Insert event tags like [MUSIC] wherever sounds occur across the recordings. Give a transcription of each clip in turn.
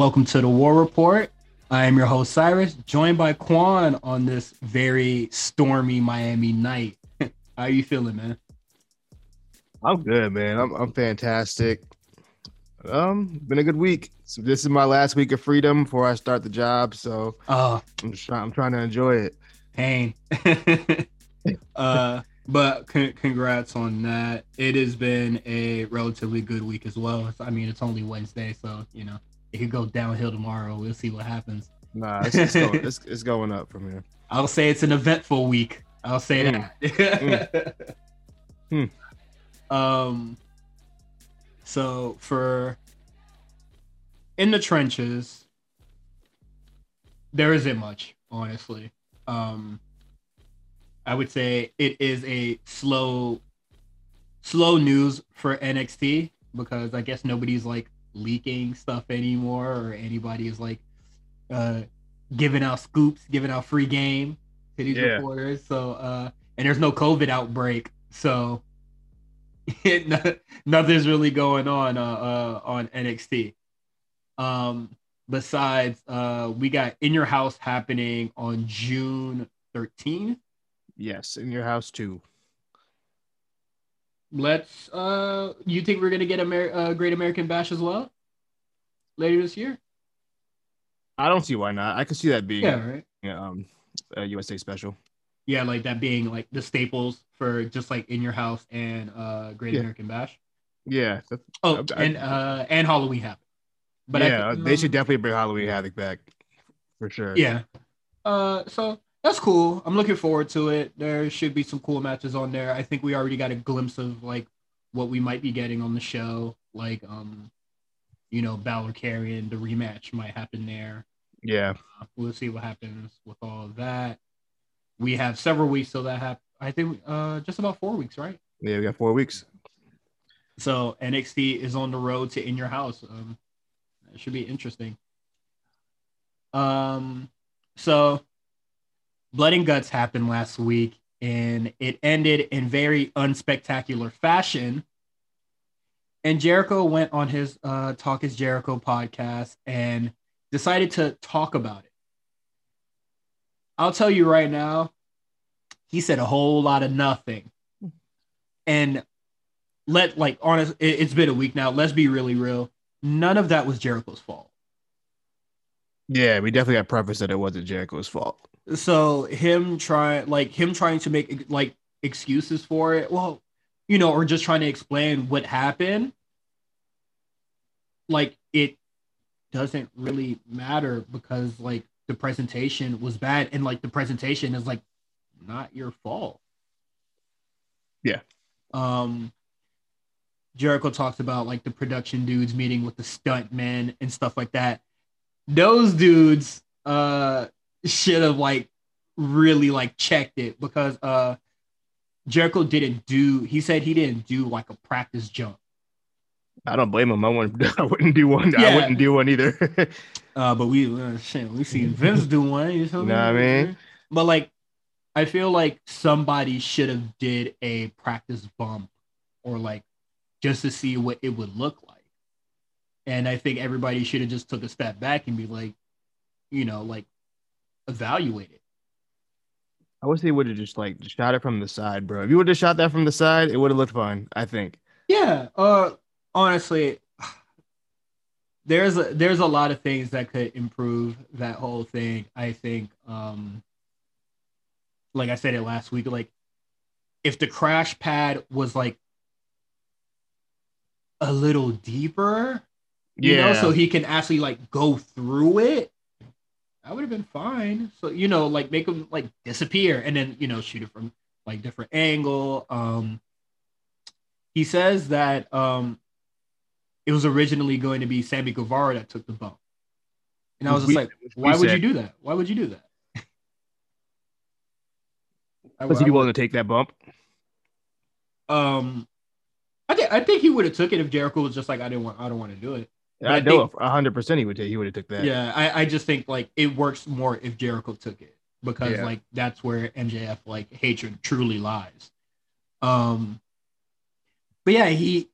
Welcome to the War Report. I am your host Cyrus, joined by Quan on this very stormy Miami night. [LAUGHS] How are you feeling, man? I'm good, man. I'm I'm fantastic. Um, been a good week. So this is my last week of freedom before I start the job, so Oh, I'm just trying. I'm trying to enjoy it. pain. [LAUGHS] uh, but con- congrats on that. It has been a relatively good week as well. I mean, it's only Wednesday, so you know it could go downhill tomorrow. We'll see what happens. Nah, it's, it's, going, [LAUGHS] it's, it's going up from here. I'll say it's an eventful week. I'll say Mm. that. [LAUGHS] Hmm. Um. So for in the trenches, there isn't much, honestly. Um, I would say it is a slow, slow news for NXT because I guess nobody's like leaking stuff anymore, or anybody is like uh giving out scoops, giving out free game to these Yeah. reporters. So uh and there's no COVID outbreak, so [LAUGHS] nothing's really going on uh, uh on NXT. Um besides uh we got In Your House happening on June 13th. Yes, in your house too. Let's uh you think we're to get a Amer- uh, Great American Bash as well later this year? I don't see why not. I could see that being Yeah, right. yeah, um a USA special. Yeah, like that being like the staples for just like In Your House and uh Great Yeah. American Bash. Yeah, Oh, I- and uh and Halloween Havoc. But I yeah, think, they should um, definitely bring Halloween Havoc back for sure. Yeah. Uh, so that's cool. I'm looking forward to it. There should be some cool matches on there. I think we already got a glimpse of like what we might be getting on the show. Like, um, you know, Balor carrying the rematch might happen there. yeah, Uh, We'll see what happens with all of that. We have several weeks till that happen. I think uh just about four weeks, right? yeah. We got four weeks. So NXT is on the road to In Your House. Um, it should be interesting. Um, so Blood and Guts happened last week, and it ended in very unspectacular fashion. And Jericho went on his uh, Talk Is Jericho podcast and decided to talk about it. I'll tell you right now, he said a whole lot of nothing. And let like honest it, it's been a week now let's be really real none of that was jericho's fault Yeah, we definitely got preface that it wasn't Jericho's fault. So him trying like him trying to make like excuses for it well you know or just trying to explain what happened like it doesn't really matter because like the presentation was bad and like the presentation is like not your fault Yeah. um Jericho talks about like the production dudes meeting with the stunt men and stuff like that. Those dudes uh should have like really like checked it because uh Jericho didn't do he said he didn't do like a practice jump. I don't blame him. I wouldn't. [LAUGHS] I wouldn't do one. Yeah. I wouldn't do one either. [LAUGHS] Uh but we uh, shit, we seen Vince do one, you know Know what I mean? But like I feel like somebody should have did a practice bump or like just to see what it would look like. And I think everybody should have just took a step back and be like, you know, like evaluate it. I wish they would have just like shot it from the side, bro. If you would have shot that from the side, it would have looked fine. I think. Yeah. Uh honestly, there's a there's a lot of things that could improve that whole thing. I think um like I said it last week, like if the crash pad was like a little deeper, you know, so he can actually like go through it. That would have been fine. So you know, like make them like disappear and then you know shoot it from like different angle. Um, he says that um, it was originally going to be Sammy Guevara that took the bump, and I was just We- like, why would you do that? Why would you do that? I- [LAUGHS] Was he willing to take that bump? um, I think I think he would have took it if Jericho was just like, I didn't want, I don't want to do it. I, I know hundred percent he would take. He would have took that. Yeah, I, I just think like it works more if Jericho took it because Yeah. like that's where MJF like hatred truly lies. Um, but yeah, he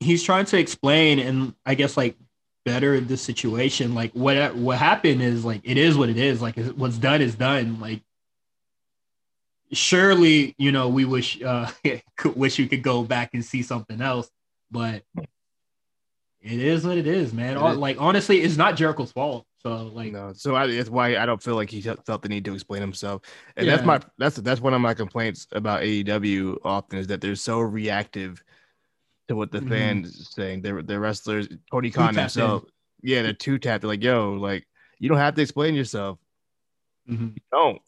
he's trying to explain, and I guess like better the situation. Like what what happened is like it is what it is. Like what's done is done. Like surely you know we wish uh [LAUGHS] wish you could go back and see something else, but it is what it is, man. Like honestly, it's not Jericho's fault. So like no, so I, that's why I don't feel like he felt the need to explain himself, and yeah. that's my that's that's one of my complaints about AEW often is that they're so reactive to what the mm-hmm. fans saying. They're the wrestlers, Tony Khan himself, in. yeah, they're too tapped. They're like, yo, like you don't have to explain yourself. Mm-hmm. You don't.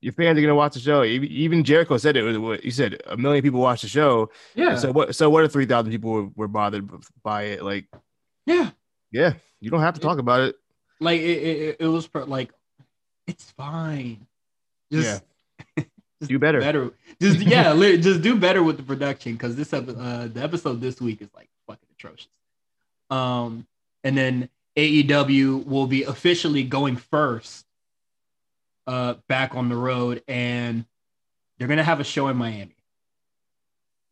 Your fans are gonna watch the show. Even Jericho said it. He said a million people watch the show. Yeah. So what? So what if three thousand people were, were, bothered by it? Like, yeah, yeah. You don't have to talk about it. Like it, it, it was per, like, it's fine. Just, yeah. [LAUGHS] just do better. Better. Just yeah. just do better with the production because this uh the episode this week is like fucking atrocious. Um, and then AEW will be officially going first uh, back on the road, and they're gonna have a show in Miami.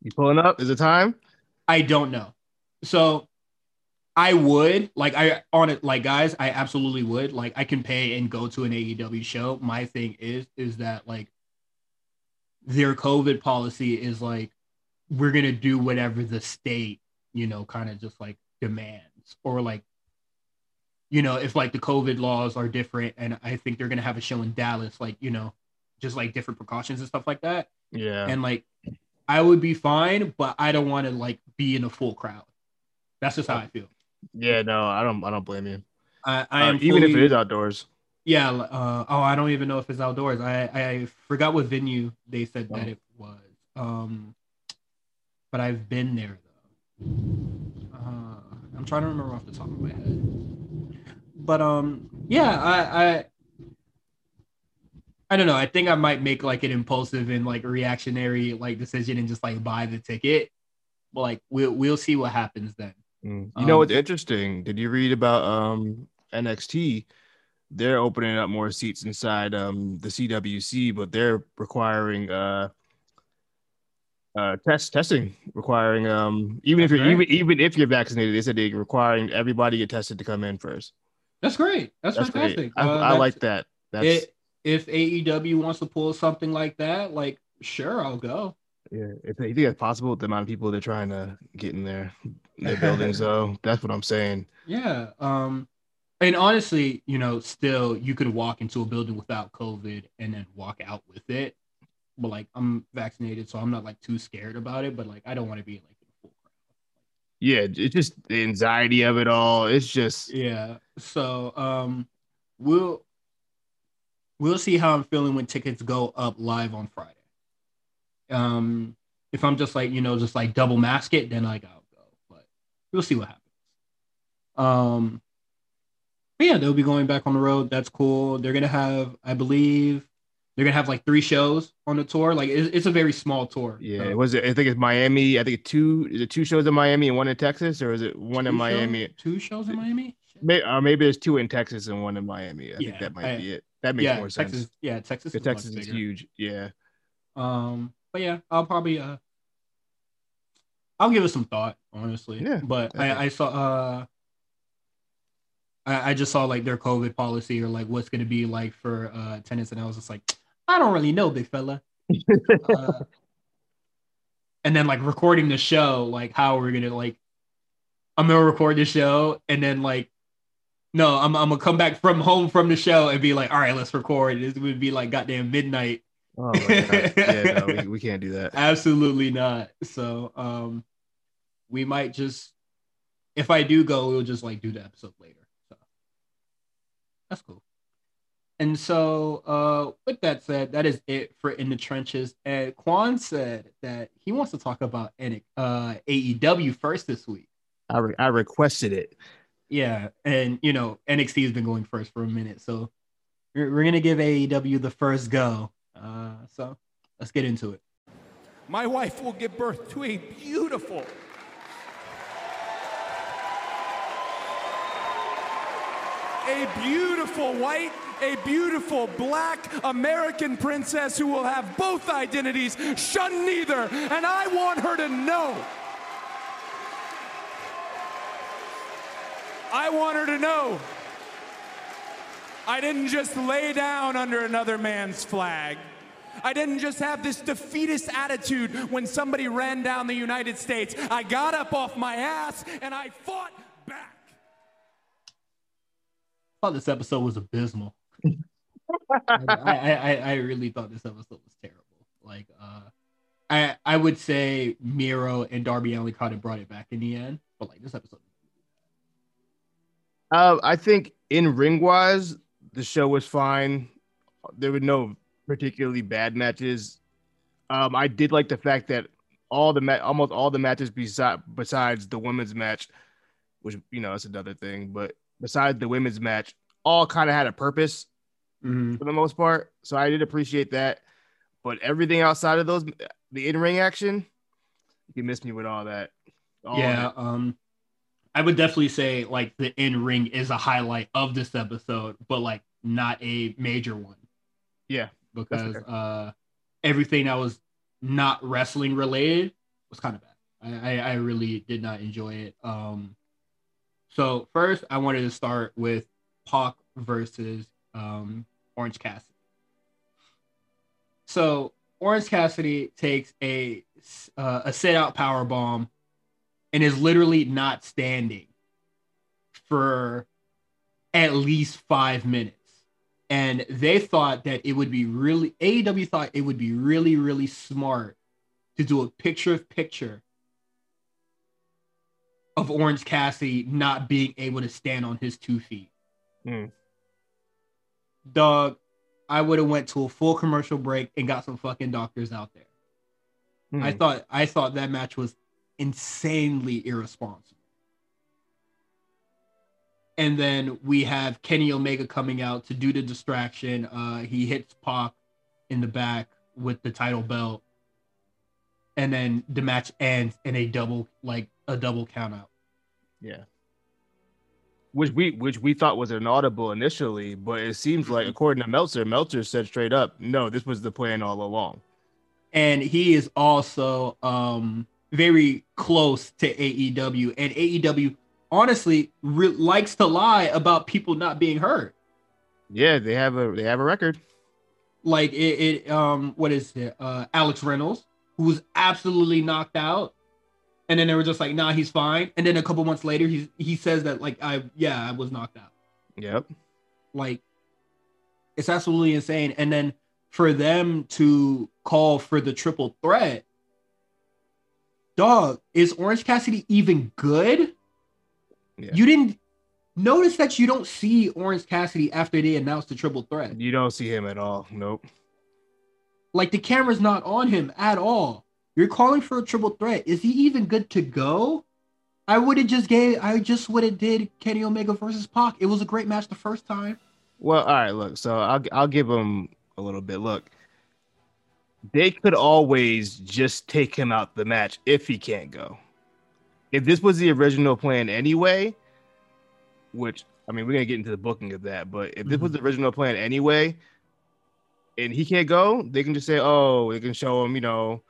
You pulling up? Is it time? I don't know. So I would like I on it like guys, I absolutely would. Like I can pay and go to an AEW show. My thing is is that like their COVID policy is like we're gonna do whatever the state, you know, kind of just like demands or like you know, if like the COVID laws are different, and I think they're gonna have a show in Dallas, like you know, just like different precautions and stuff like that. Yeah. And like, I would be fine, but I don't want to like be in a full crowd. That's just how I feel. Yeah, no, I don't. I don't blame you. I, I am uh, even if it is outdoors. Yeah. Uh, oh, I don't even know if it's outdoors. I I forgot what venue they said oh. that it was. Um, but I've been there though. Uh, I'm trying to remember off the top of my head but um, yeah, I, I I don't know. I think I might make like an impulsive and like reactionary like decision and just like buy the ticket. But like we'll we'll see what happens then. Mm. You um, know what's interesting? Did you read about um NXT? They're opening up more seats inside um the CWC, but they're requiring uh uh test testing requiring um even if you're even even if you're vaccinated, they said they're requiring everybody get tested to come in first. That's great. That's, that's fantastic. I, uh, I like that. That's it, if AEW wants to pull something like that, like sure, I'll go. Yeah, if you think it's possible, the amount of people they're trying to get in their their buildings, [LAUGHS] though, that's what I'm saying. Yeah. Um, and honestly, you know, still you could walk into a building without COVID and then walk out with it. But like, I'm vaccinated, so I'm not like too scared about it. But like, I don't want to be like yeah, it's just the anxiety of it all. It's just yeah. So um, we'll we'll see how I'm feeling when tickets go up live on Friday. Um, if I'm just like you know just like double mask it, then like I'll go. But we'll see what happens. Um, yeah, they'll be going back on the road. That's cool. They're gonna have, I believe, they're gonna have like three shows on the tour. Like it's, it's a very small tour. Yeah, so. was it? I think it's Miami. I think two. Is it two shows in Miami and one in Texas, or is it one two in Miami? Two shows in Miami. Maybe, or maybe there's two in Texas and one in Miami. I yeah, think that might I, be it. That makes yeah, more sense. Texas, yeah, Texas. Is Texas is huge. Yeah. Um, but yeah, I'll probably uh, I'll give it some thought, honestly. Yeah. But I, I saw uh I, I just saw like their COVID policy or like what's gonna be like for uh tenants, and I was just like, I don't really know, big fella. uh, [LAUGHS] and then like recording the show, like how are we're gonna like, I'm gonna record the show, and then like, no, I'm I'm gonna come back from home from the show and be like, all right, let's record. It would be like goddamn midnight. Oh yeah, no, we, [LAUGHS] we can't do that. Absolutely not. So um, we might just, if I do go, we'll just like do the episode later. So that's cool. And so, uh, with that said, that is it for In the Trenches. And Quan said that he wants to talk about uh, AEW first this week. I, re- I requested it. Yeah. And, you know, NXT has been going first for a minute. So we're, we're going to give AEW the first go. Uh, so let's get into it. My wife will give birth to a beautiful, a beautiful white a beautiful black American princess who will have both identities, shun neither, and I want her to know. I want her to know I didn't just lay down under another man's flag. I didn't just have this defeatist attitude when somebody ran down the United States. I got up off my ass and I fought back. I thought this episode was abysmal. I, I, I, really thought this episode was terrible. Like, uh, I I would say Miro and Darby Allin kind of brought it back in the end, but like this episode. Uh, I think in ring wise, the show was fine. There were no particularly bad matches. Um, I did like the fact that all the ma- almost all the matches besides besides the women's match, which you know that's another thing, but besides the women's match, all kind of had a purpose mm-hmm. for the most part. So I did appreciate that. But everything outside of those, the in ring action, you missed me with all that. All yeah, um, I would definitely say like the in ring is a highlight of this episode, but like not a major one. Yeah, because uh, everything that was not wrestling related was kind of bad. I, I, I really did not enjoy it. Um, so first, I wanted to start with Pac versus um, Orange Cassidy. So Orange Cassidy takes a uh, a sit out power bomb and is literally not standing for at least five minutes. And they thought that it would be really AEW thought it would be really really smart to do a picture of picture of Orange Cassidy not being able to stand on his two feet. Mm. Dog, I would have went to a full commercial break and got some fucking doctors out there. Mm. I thought I thought that match was insanely irresponsible. And then we have Kenny Omega coming out to do the distraction. Uh, he hits Pac in the back with the title belt. And then the match ends in a double, like a double count out. Yeah. Which we which we thought was an audible initially, but it seems like according to Meltzer, Meltzer said straight up, no, this was the plan all along. And he is also um very close to AEW, and AEW honestly re- likes to lie about people not being hurt. Yeah, they have a they have a record. Like it, it um, what is it? Uh, Alex Reynolds, who was absolutely knocked out, and then they were just like, "Nah, he's fine." And then a couple months later, he's he says that like, "I yeah, I was knocked out." Yep. Like, it's absolutely insane. And then for them to call for the triple threat, dog, is Orange Cassidy even good? Yeah. You didn't notice that you don't see Orange Cassidy after they announced the triple threat. You don't see him at all. Nope. Like the camera's not on him at all. You're calling for a triple threat. Is he even good to go? I would have just gave. I just would have did Kenny Omega versus Pac. It was a great match the first time. Well, all right. Look, so I'll I'll give him a little bit. Look, they could always just take him out the match if he can't go if this was the original plan anyway, which I mean, we're gonna get into the booking of that, but if this mm-hmm. was the original plan anyway, and he can't go, they can just say, oh, they can show him, you know,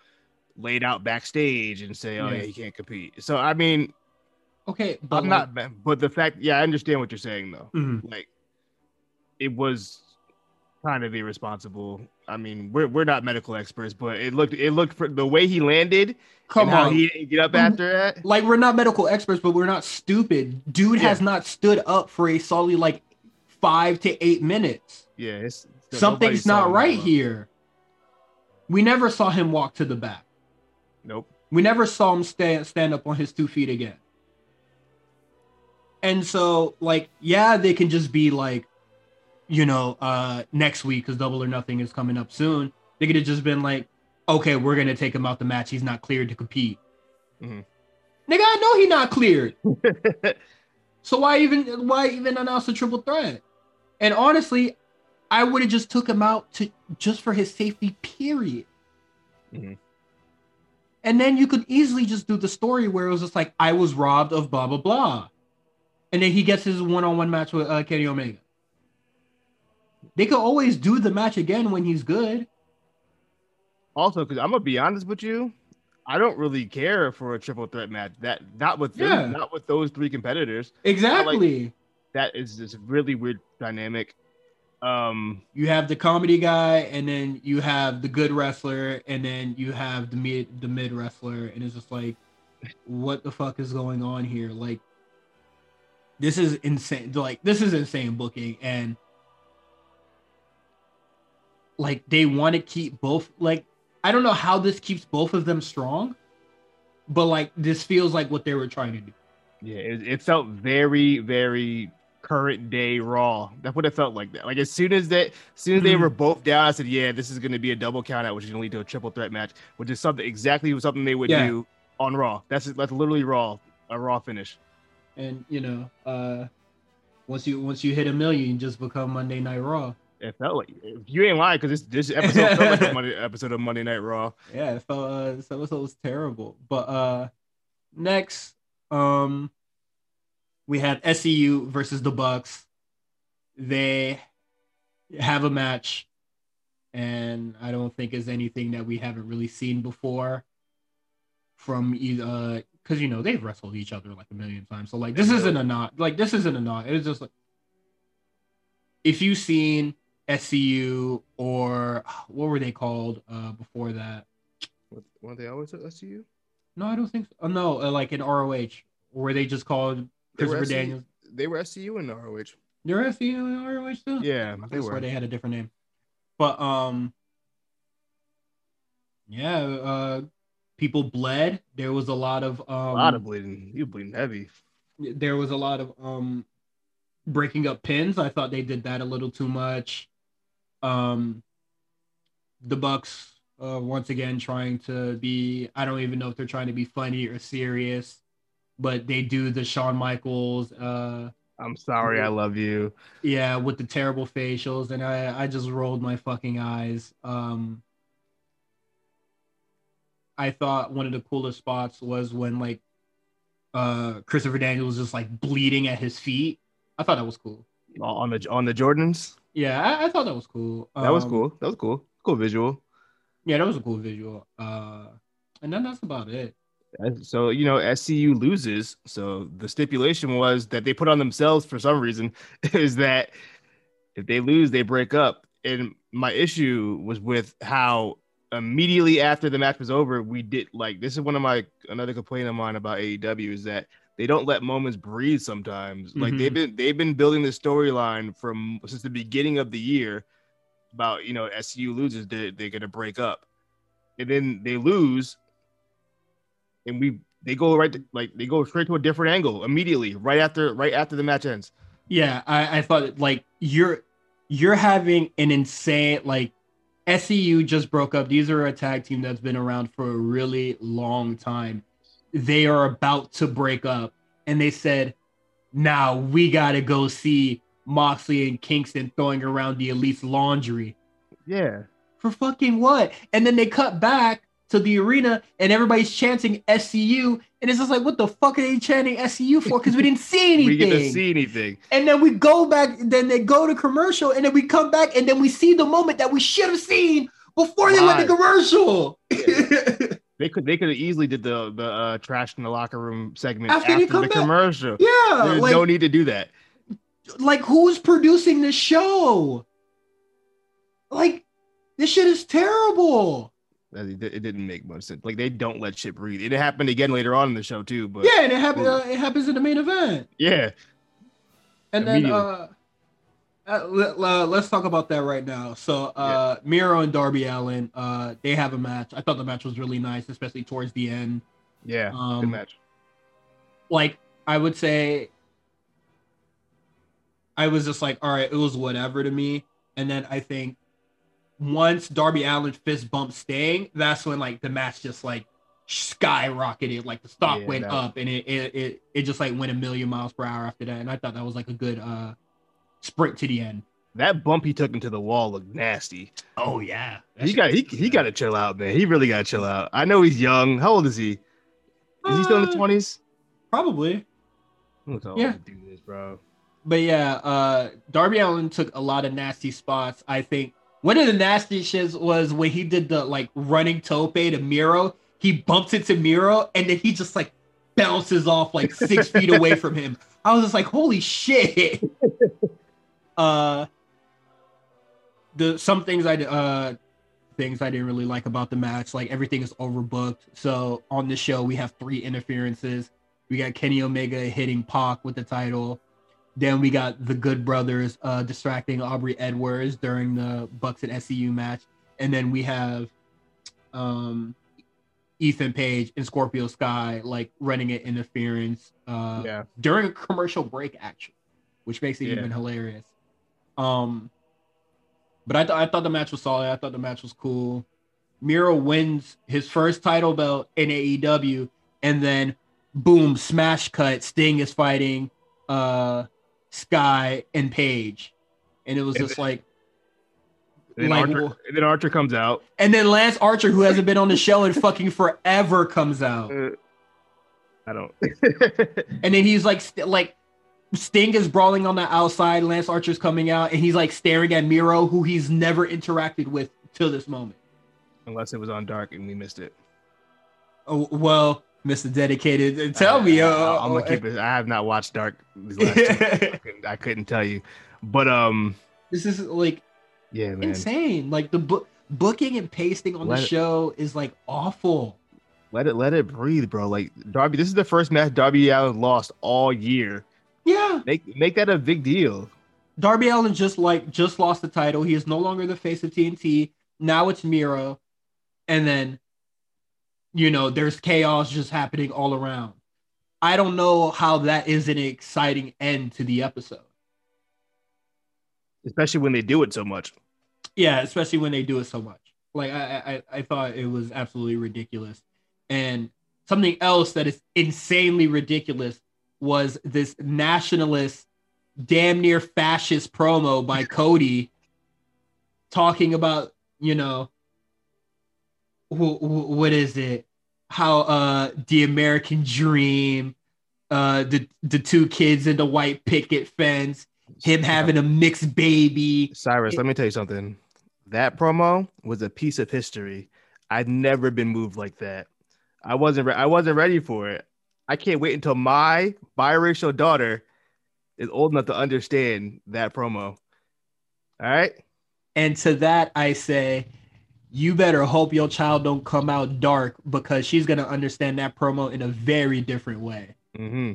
laid out backstage and say, oh yeah, yeah he can't compete. So I mean, okay, but I'm like, not, but the fact, yeah, I understand what you're saying though. Mm-hmm. Like, it was kind of irresponsible. I mean, we're we're not medical experts, but it looked it looked for the way he landed. Come on, he didn't get up mm-hmm. after that. Like we're not medical experts, but we're not stupid. Dude yeah. has not stood up for a solid like five to eight minutes. Yeah, something's not right here. We never saw him walk to the back. Nope. We never saw him stand stand up on his two feet again. And so, like, yeah, they can just be like, you know, uh, next week because Double or Nothing is coming up soon. They could have just been like, okay, we're gonna take him out the match. He's not cleared to compete. Mm-hmm. Nigga, I know he's not cleared. [LAUGHS] so why even why even announce a triple threat? And honestly, I would have just took him out to just for his safety. Period. Mm-hmm. And then you could easily just do the story where it was just like I was robbed of blah blah blah, and then he gets his one-on-one match with uh, Kenny Omega. They could always do the match again when he's good. Also, because I'm gonna be honest with you, I don't really care for a triple threat match. That not with them, Yeah. not with those three competitors. Exactly. That is this really weird dynamic. Um, you have the comedy guy, and then you have the good wrestler, and then you have the mid the mid wrestler, and it's just like, what the fuck is going on here? Like, this is insane. Like, this is insane booking, and like they want to keep both. Like, I don't know how this keeps both of them strong, but like this feels like what they were trying to do. yeah, it, it felt very, very current day Raw. That's what it felt like. That like as soon as that, as soon as they Mhm. were both down, I said, yeah, this is going to be a double count out, which is going to lead to a triple threat match, which is something exactly something they would Yeah. do on Raw. That's that's literally Raw, a Raw finish. And you know, uh once you once you hit a million, you just become Monday Night Raw. It felt like you ain't lying because this this episode felt like a [LAUGHS] Monday, episode of Monday Night Raw. Yeah, it felt uh this episode was terrible. But uh next, um we have SCU versus the Bucks. They have a match, and I don't think it's anything that we haven't really seen before from either because you know they've wrestled each other like a million times. So like this isn't a not like this isn't a not. It's just like if you've seen SCU or what were they called uh before that? What, weren't they always at SCU? No, I don't think so. Oh, no, uh, like in ROH, where they just called were Christopher SCU Daniels. They were SCU in ROH. They're SCU in ROH too. Yeah, they were. they had a different name. But um, yeah, uh, people bled. There was a lot of um, a lot of bleeding. You bleeding heavy. there was a lot of um breaking up pins. I thought they did that a little too much. Um the Bucks uh once again trying to be I don't even know if they're trying to be funny or serious, but they do the Shawn Michaels uh I'm sorry, I love you. yeah, with the terrible facials and I I just rolled my fucking eyes. Um I thought one of the coolest spots was when like uh Christopher Daniels was just like bleeding at his feet. I thought that was cool. On the on the Jordans. Yeah, I, I thought that was cool. That was Um, cool. That was cool. Cool visual. Yeah, that was a cool visual. Uh and then that's about it. So you know, SCU loses. So the stipulation was that they put on themselves for some reason [LAUGHS] is that if they lose, they break up. And my issue was with how immediately after the match was over, we did like this is one of my another complaint of mine about AEW is that they don't let moments breathe sometimes. Like Mhm. they've been they've been building this storyline from since the beginning of the year about you know SCU loses they they're gonna break up, and then they lose, and we they go right to, like they go straight to a different angle immediately right after right after the match ends. Yeah, I, I thought like you're you're having an insane like SCU just broke up. These are a tag team that's been around for a really long time. They are about to break up, and they said, "Now we gotta go see Moxley and Kingston throwing around the Elite's laundry Yeah, for fucking what?" And then they cut back to the arena, and everybody's chanting SCU, and it's just like, "What the fuck are they chanting SCU for?" Because we didn't see [LAUGHS] anything. we to see anything. And then we go back, then they go to commercial, and then we come back, and then we see the moment that we should have seen before they went to Live. commercial. [LAUGHS] They could they could have easily did the the uh, trash in the locker room segment After after, come the back. commercial. yeah, There's like, no need to do that. like who's producing this show? Like, this shit is terrible. It it didn't make much sense. Like they don't let shit breathe. It happened again later on in the show too. But Yeah, and it happens. Uh, it happens in the main event. yeah, And then uh, uh, let, us talk about that right now. So uh Miro and Darby Allin, uh, they have a match. I thought the match was really nice, especially towards the end. yeah, Um, good match. Like I would say I was just like, all right, it was whatever to me. And then I think once Darby Allin fist bumped Sting, that's when like the match just like skyrocketed. Like the stock Yeah, went that- up and it, it it it just like went a million miles per hour after that. And I thought that was like a good uh sprint to the end. That bump he took into the wall looked nasty. Oh yeah. He got he, he got to chill out, man. He really got to chill out. I know he's young. How old is he? Is he still in the Uh, twenties? probably. Yeah. yeah. Do this, bro. But yeah, uh Darby Allin took a lot of nasty spots. I think one of the nasty shits was when he did the like running tope to Miro he bumps into Miro and then he just like bounces off like six [LAUGHS] feet away from him. I was just like, holy shit. [LAUGHS] uh the some things I uh things I didn't really like about the match, like everything is overbooked. So on the show we have three interferences. We got Kenny Omega hitting Pac with the title. Then we got the Good Brothers uh, distracting Aubrey Edwards during the Bucks and SCU match, and then we have um, Ethan Page and Scorpio Sky like running an interference uh, Yeah. during a commercial break, actually, which makes it Yeah. even hilarious. Um, but I, th- I thought the match was solid. I thought the match was cool. Miro wins his first title belt in AEW, and then boom, smash cut. Sting is fighting uh Sky and Page, and it was And just like, And then, Like, Archer, and then Archer comes out. and then Lance Archer, who hasn't been on the show in fucking forever, comes out, Uh, I don't. [LAUGHS] and then he's like, st- like. Sting is brawling on the outside. Lance Archer's coming out, and he's like staring at Miro, who he's never interacted with till this moment. Unless it was on dark and we missed it. Oh, well, Mr. Dedicated, tell me. I, Uh, am gonna keep it. I have not watched Dark. These last two. I, [LAUGHS] couldn't, I couldn't tell you, but um, this is like yeah, man. insane. Like the book booking and pasting on Let the it- show is like awful. Let it let it breathe, bro. Like Darby, this is the first match Darby Allin lost all year. Yeah, Make make that a big deal. Darby Allin just like just lost the title. He is no longer the face of TNT. Now it's Miro, and then you know there's chaos just happening all around. I don't know how that is an exciting end to the episode. Especially when they do it so much. Yeah, especially when they do it so much. Like I, I, I thought it was absolutely ridiculous. And something else that is insanely ridiculous was this nationalist, damn near fascist promo by Cody, talking about you know, wh- wh- what is it? How uh the American dream, uh the the two kids in the white picket fence, him having a mixed baby. Cyrus, let me tell you something. That promo was a piece of history. I've never been moved like that. I wasn't. Re- I wasn't ready for it. I can't wait until my biracial daughter is old enough to understand that promo. All right. And to that, I say, you better hope your child don't come out dark because she's gonna understand that promo in a very different way. Mm-hmm.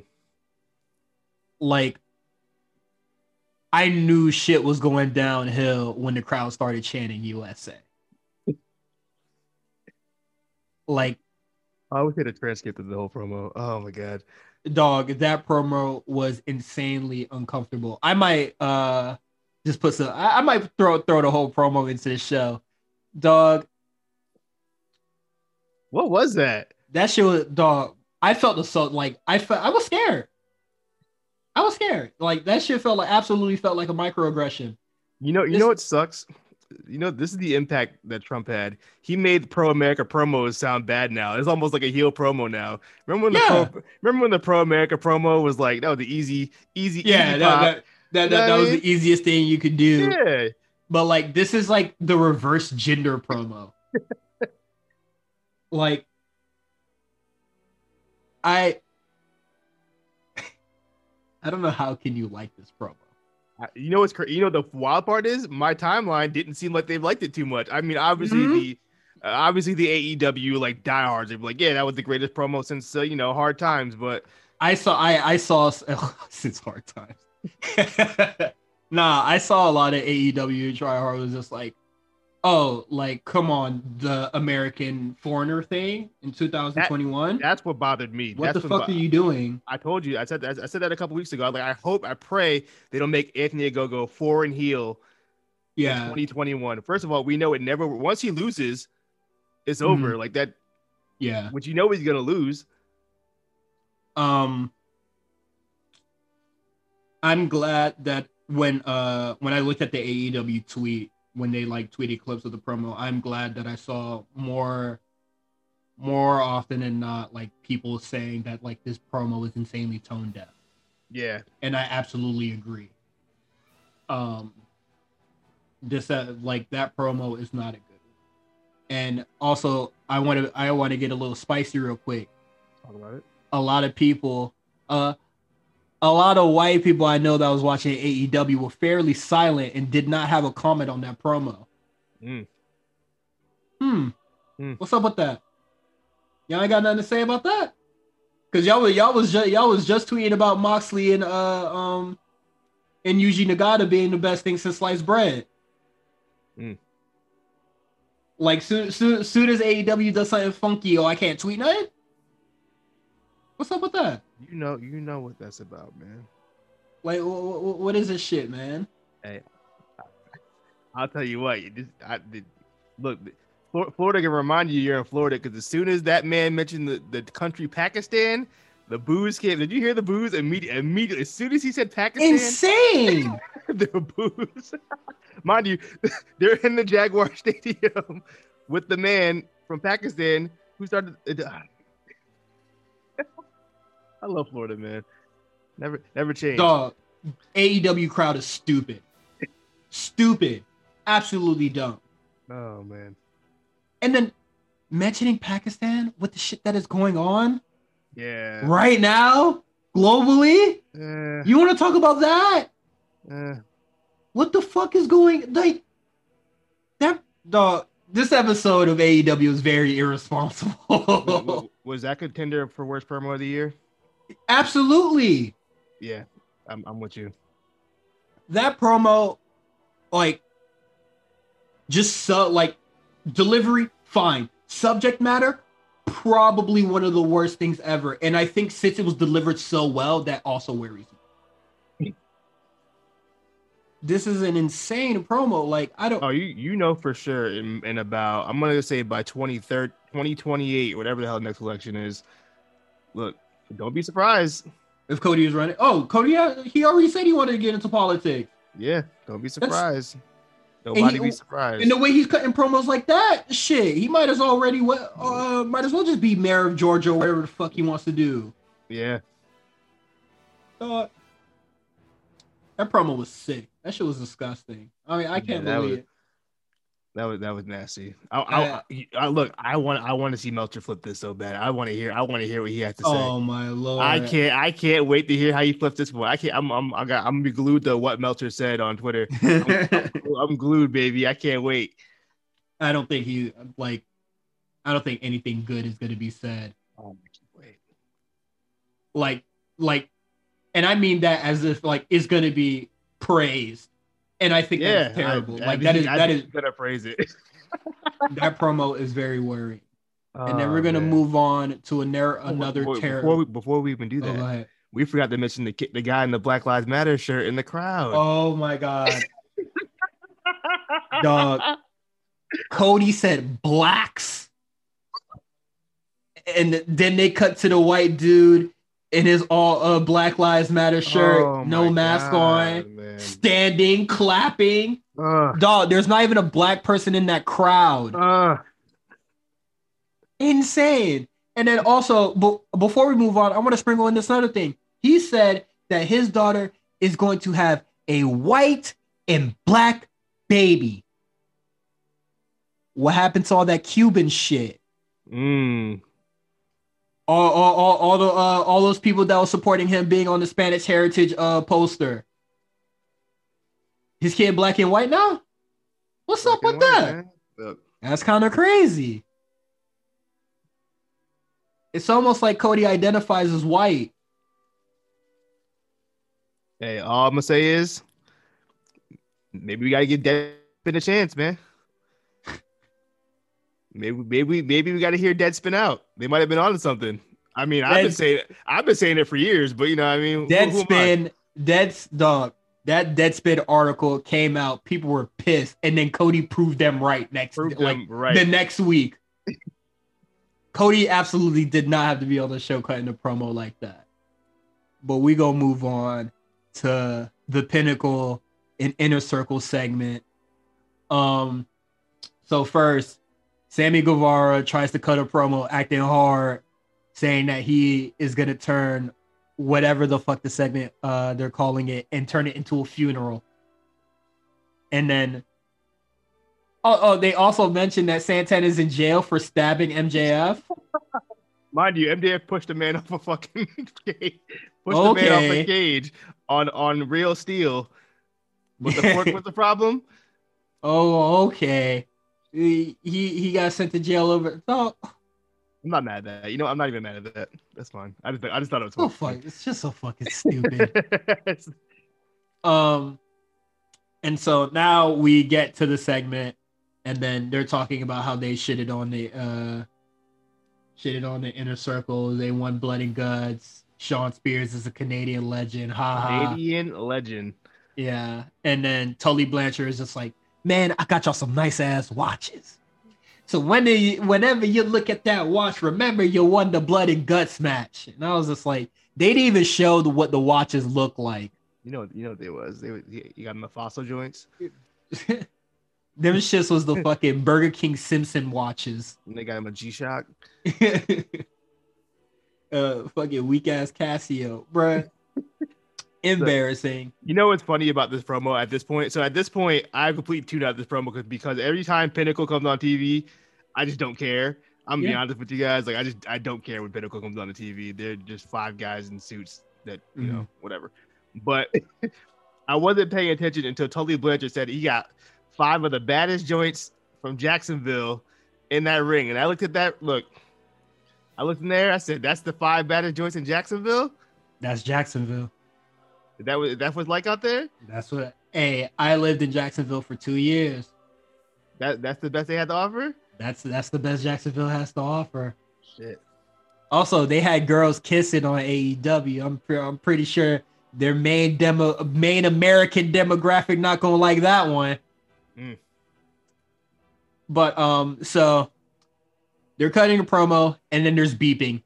Like, I knew shit was going downhill when the crowd started chanting USA. [LAUGHS] Like, I would get a transcript of the whole promo. Oh my god. dog, that promo was insanely uncomfortable. I might uh just put some. I, I might throw throw the whole promo into the show, dog. What was that? That shit was dog. I felt the so like I felt I was scared. I was scared. Like that shit felt like absolutely felt like a microaggression. You know. You This- know what sucks. You know this is the impact that Trump had. He made pro America promos sound bad now. It's almost like a heel promo now. Remember when the pro, remember when the pro America promo was like that was the easy easy Yeah, easy that that, that, that, that was mean? the easiest thing you could do. yeah. But like this is like the reverse gender promo. [LAUGHS] like I [LAUGHS] I don't know how can you like this promo. You know what's cra- you know the wild part is my timeline didn't seem like they liked it too much. I mean, obviously Mhm. the uh, obviously the AEW like diehards are like, yeah, that was the greatest promo since uh, you know hard times. But I saw I I saw [LAUGHS] since hard times. Nah, I saw a lot of AEW try hard was just like, oh, like come on, the American foreigner thing in 2021. that's what bothered me. what that's the fuck bo- are you doing? I told you. I said that. I said that a couple weeks ago. Like, I hope, I pray they don't make Anthony Ogogo foreign heel in Yeah, 2021. First of all, we know it never. Once he loses, it's Mm-hmm. over. Like that, yeah. which you know he's gonna lose. um i'm glad that when uh when i looked at the aew tweet when they like tweeted clips of the promo i'm glad that i saw more more often than not like people saying that like this promo is insanely tone deaf Yeah, and i absolutely agree um this uh, like that promo is not a good one And also, I want to I want to get a little spicy real quick. Talk about it. A lot of people, uh, a lot of white people I know that was watching AEW were fairly silent and did not have a comment on that promo. Mm. Hmm. Hmm. What's up with that? Y'all ain't got nothing to say about that? Cause y'all was y'all was just y'all was just tweeting about Moxley and uh um and Yuji Nagata being the best thing since sliced bread. Hmm. Like soon, soon soon as AEW does something funky, oh I can't tweet nothing. What's up with that? You know, you know what that's about, man. Like wh- wh- what is this shit, man? Hey, I'll tell you what. You just, I did. Look, Florida can remind you you're in Florida because as soon as that man mentioned the, the country Pakistan, the booze came. Did you hear the booze immediately? Immediately, as soon as he said Pakistan, Insane. [LAUGHS] the booze. [LAUGHS] Mind you, [LAUGHS] they're in the Jaguar Stadium with the man from Pakistan who started. Uh, I love Florida, man. Never, never change. Dog, AEW crowd is stupid. stupid. Absolutely dumb. Oh man. And then mentioning Pakistan with the shit that is going on Yeah. right now, globally. Uh, You want to talk about that? uh, What the fuck is going like that dog? This episode of AEW is very irresponsible. was that contender for worst promo of the year? Absolutely. Yeah, I'm, I'm with you. That promo, like, just so like delivery, fine. Subject matter, probably one of the worst things ever. And I think since it was delivered so well, that also worries me. this is an insane promo. Like, I don't Oh, you you know for sure in, in about I'm gonna say by 2030, 2028, whatever the hell the next election is. Look, don't be surprised. if Cody is running. Oh, Cody, uh, he already said he wanted to get into politics. Yeah, don't be surprised. And Nobody he- be surprised. And the way he's cutting promos like that, shit, he might as already well, uh, might as well just be mayor of Georgia, or whatever the fuck he wants to do. yeah, Dog. That promo was sick. That shit was disgusting. I mean, I can't Yeah, believe was- it. That was that was nasty. I, I, I, I look, I want I want to see Meltzer flip this so bad. I want to hear I want to hear what he has to say. Oh my lord! I can't I can't wait to hear how you flip this one. I can't I'm I'm I got I'm gonna be glued to what Meltzer said on Twitter. [LAUGHS] I'm glued, baby. I can't wait. I don't think he like. I don't think anything good is going to be said. Oh, wait. Like, like, and I mean that as if like it's going to be praised. And I think Yeah, that's terrible. I, like I that think- is I that think is he's gonna praise it. [LAUGHS] that promo is very worrying. and then Oh, we're gonna man. move on to another Oh, another before, terror. Before we, before we even do Oh, that, go ahead. we forgot to mention the the guy in the Black Lives Matter shirt in the crowd. Oh my god, dog. Cody said blacks, and then they cut to the white dude in his all uh, Black Lives Matter shirt, Oh no mask God, on, man. standing, clapping. Dog, there's not even a black person in that crowd. insane. And then also, b- before we move on, I want to sprinkle in this other thing. He said that his daughter is going to have a white and black baby. What happened to all that Cuban shit? Mm. All, all, all, all the uh, all those people that were supporting him being on the Spanish Heritage uh poster. His kid black and white now? What's up with white, that? That's kind of crazy. It's almost like Cody identifies as white. Hey, all I'm gonna say is maybe we gotta give Deadspin a chance, man. Maybe, maybe, maybe we gotta hear Deadspin out. They might have been onto something. I mean, I've been saying I've been saying it for years, but you know, what I mean? Deadspin, Dead's dog. That Deadspin article came out. People were pissed, and then Cody proved them right next, Proved like them right. the next week. Cody absolutely did not have to be on the show cutting a promo like that. But we gonna move on to the pinnacle and inner circle segment. Um, so first, Sammy Guevara tries to cut a promo, acting hard, saying that he is gonna turn whatever the fuck the segment uh they're calling it and turn it into a funeral. And then Oh, oh, they also mentioned that Santana's in jail for stabbing MJF. [LAUGHS] Mind you, MJF pushed a man off a fucking [LAUGHS] cage. Pushed okay. a man off a cage on on real steel. Was the fork [LAUGHS] was the problem? Oh, okay. He, he he got sent to jail over. Oh. I'm not mad at that. You know, I'm not even mad at that. That's fine. I just I just thought it was. Oh fuck! It's just so fucking stupid. [LAUGHS] um, and so now we get to the segment, and then they're talking about how they shitted on the uh, shitted on the inner circle. They won blood and guts. Shawn Spears is a Canadian legend. Ha ha. Canadian legend. Yeah, and then Tully Blanchard is just like, man, I got y'all some nice ass watches. So when you, whenever you look at that watch, remember you won the blood and guts match. And I was just like, they didn't even show the, what the watches look like. You know, you know what they was. They you got them the fossil joints. [LAUGHS] them shits was the fucking Burger King Simpson watches. And they got him a G Shock. [LAUGHS] uh, fucking weak ass Casio, bruh. [LAUGHS] Embarrassing. So, you know what's funny about this promo at this point? So at this point, I completely tuned out this promo because every time Pinnacle comes on TV, I just don't care. I'm gonna yeah. be honest with you guys. Like I just I don't care when Pinnacle comes on the TV. They're just five guys in suits that you mm-hmm. know whatever. But [LAUGHS] I wasn't paying attention until Tully Blanchard said he got five of the baddest joints from Jacksonville in that ring, and I looked at that. Look, I looked in there. I said, "That's the five baddest joints in Jacksonville." That's Jacksonville. That was that was like out there. That's what. Hey, I lived in Jacksonville for two years. That that's the best they had to offer. That's that's the best Jacksonville has to offer. Shit. Also, they had girls kissing on AEW. I'm pre- I'm pretty sure their main demo main American demographic not gonna like that one. Mm. But um, so they're cutting a promo, and then there's beeping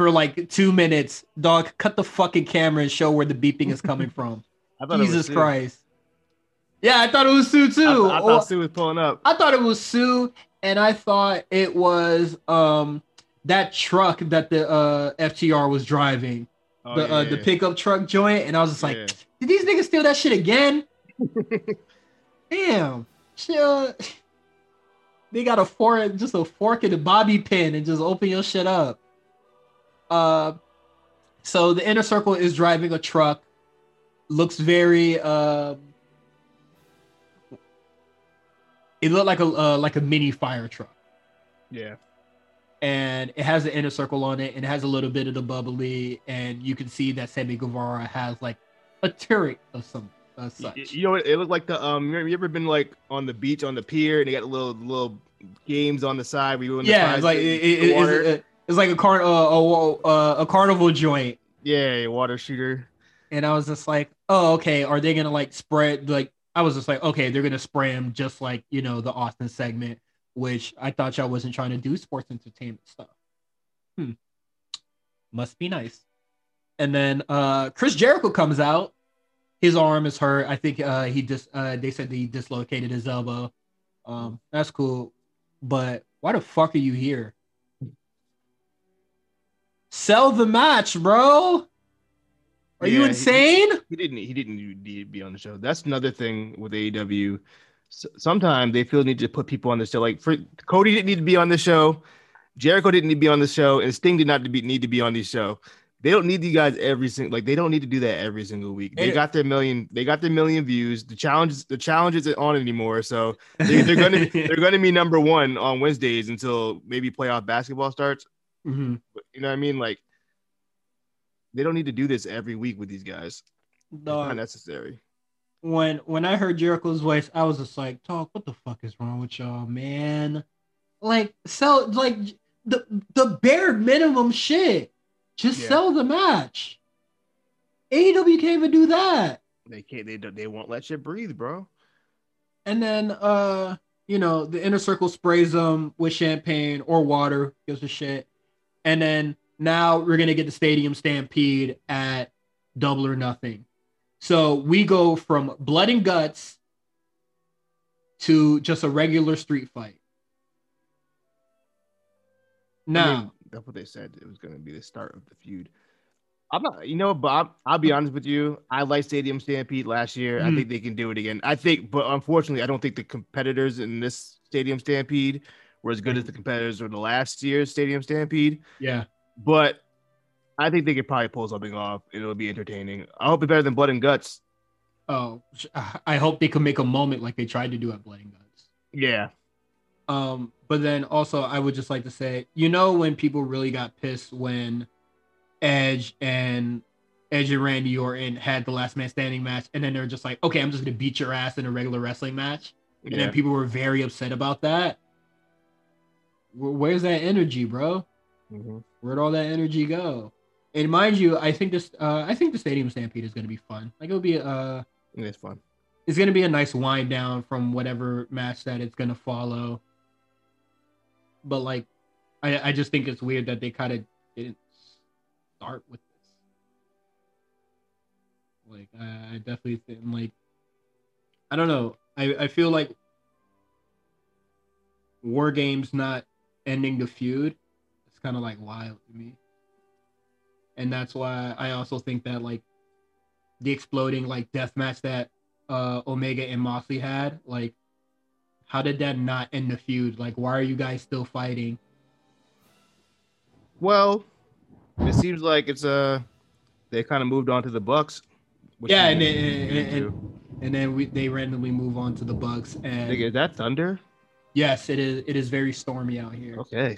for like two minutes. Dog, cut the fucking camera and show where the beeping is coming from. [LAUGHS] Jesus Christ. Yeah, I thought it was Sue too. I, I thought Sue was pulling up. I thought it was Sue, and I thought it was um that truck that the uh FTR was driving. Oh, the yeah, uh, yeah. the pickup truck joint, and I was just like, yeah. did these niggas steal that shit again? [LAUGHS] Damn. Chill. They got a fork, just a fork and a bobby pin, and just open your shit up. Uh, so the inner circle is driving a truck. Looks very. Uh, it looked like a uh, like a mini fire truck. Yeah. And it has the inner circle on it, and it has a little bit of the bubbly, and you can see that Sammy Guevara has like a turret of some uh, such. You know, it looked like the um. You ever been like on the beach on the pier, and they got little little games on the side where you in the yeah, like it, it, it's, it's like a car uh, a, a, a carnival joint. Yeah, water shooter. And I was just like, oh, okay. Are they gonna like spread like? I was just like, okay, they're gonna spray them just like you know the Austin segment, which I thought y'all wasn't trying to do sports entertainment stuff. Hmm. Must be nice. And then uh Chris Jericho comes out. His arm is hurt. I think uh he just uh they said he dislocated his elbow. Um, that's cool. But why the fuck are you here? Sell the match, bro. Are yeah, you insane? He, he, didn't. He didn't need to be on the show. That's another thing with AEW. sometimes they feel the need to put people on the show. Like for Cody didn't need to be on the show, Jericho didn't need to be on the show, and Sting did not need to be on the show. They don't need you guys every single like they don't need to do that every single week. They got their million, they got their million views. The challenge, the challenge isn't on anymore, so they, are gonna [LAUGHS] they're gonna be number one on Wednesdays until maybe playoff basketball starts. Mm-hmm. You know what I mean? Like they don't need to do this every week with these guys. No, not necessary. When when I heard Jericho's voice, I was just like, "Talk, what the fuck is wrong with y'all, man? Like, sell like the the bare minimum shit." Just yeah. sell the match. AEW can't even do that. They can't. They they won't let you breathe, bro. And then, uh, you know, the inner circle sprays them with champagne or water, gives a shit. And then now we're gonna get the stadium stampede at double or nothing. So we go from blood and guts to just a regular street fight. Now, that's what they said. It was going to be the start of the feud. I'm not, you know, Bob. I'm, I'll be honest with you. I like Stadium Stampede last year. I Mhm. think they can do it again. I think, but unfortunately, I don't think the competitors in this Stadium Stampede were as good as the competitors in the last year's Stadium Stampede. Yeah. But I think they could probably pull something off. And it'll be entertaining. I hope it's better than Blood and Guts. Oh, I hope they can make a moment like they tried to do at Blood and Guts. Yeah. Um, but then also I would just like to say, you know, when people really got pissed when Edge and Edge and Randy Orton had the last man standing match, and then they're just like, okay, I'm just gonna beat your ass in a regular wrestling match, and Yeah. then people were very upset about that. Wh- Where's that energy, bro? Mhm. Where'd all that energy go? And mind you, I think this, uh, I think the Stadium Stampede is gonna be fun. Like it'll be, uh, It's fun. it's gonna be a nice wind down from whatever match that it's gonna follow. But like, I I just think it's weird that they kind of didn't start with this. Like, I, I definitely think like, I don't know. I I feel like War Games not ending the feud. It's kind of like wild to me. And that's why I also think that like the exploding like death match that uh Omega and Moxley had, like how did that not end the feud? Like why are you guys still fighting? Well, it seems like it's uh they kind of moved on to the Bucks. Yeah, and then, and, and, and then we they randomly move on to the Bucks and is that Thunder? Yes, it is it is very stormy out here. Okay.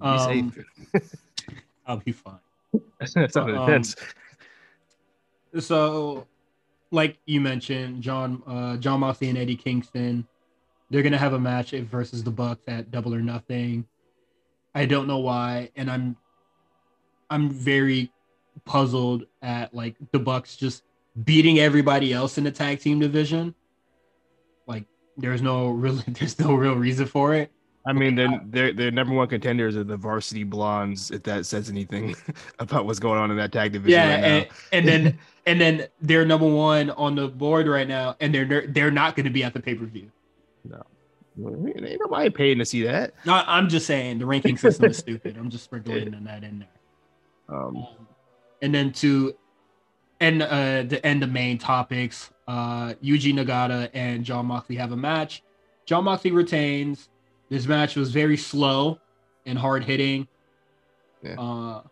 Be Um, safe. [LAUGHS] I'll be fine. [LAUGHS] that sounded um, intense. So, like you mentioned, Jon uh, Jon Moxley and Eddie Kingston, they're gonna have a match versus the Bucks at Double or Nothing. I don't know why, and I'm I'm very puzzled at like the Bucks just beating everybody else in the tag team division. There's no real [LAUGHS] there's no real reason for it. I mean, they're, they're, they're number one contenders are the varsity blondes, if that says anything [LAUGHS] about what's going on in that tag division yeah, right and, now. and then [LAUGHS] and then they're number one on the board right now, and they're they're, not going to be at the pay per view. No, ain't nobody paying to see that. No, I'm just saying the ranking system is stupid. I'm just sprinkling that in there. Um, And then to end uh to end the main topics, uh Yuji Nagata and Jon Moxley have a match. Jon Moxley retains. This match was very slow and hard hitting. Yeah. Uh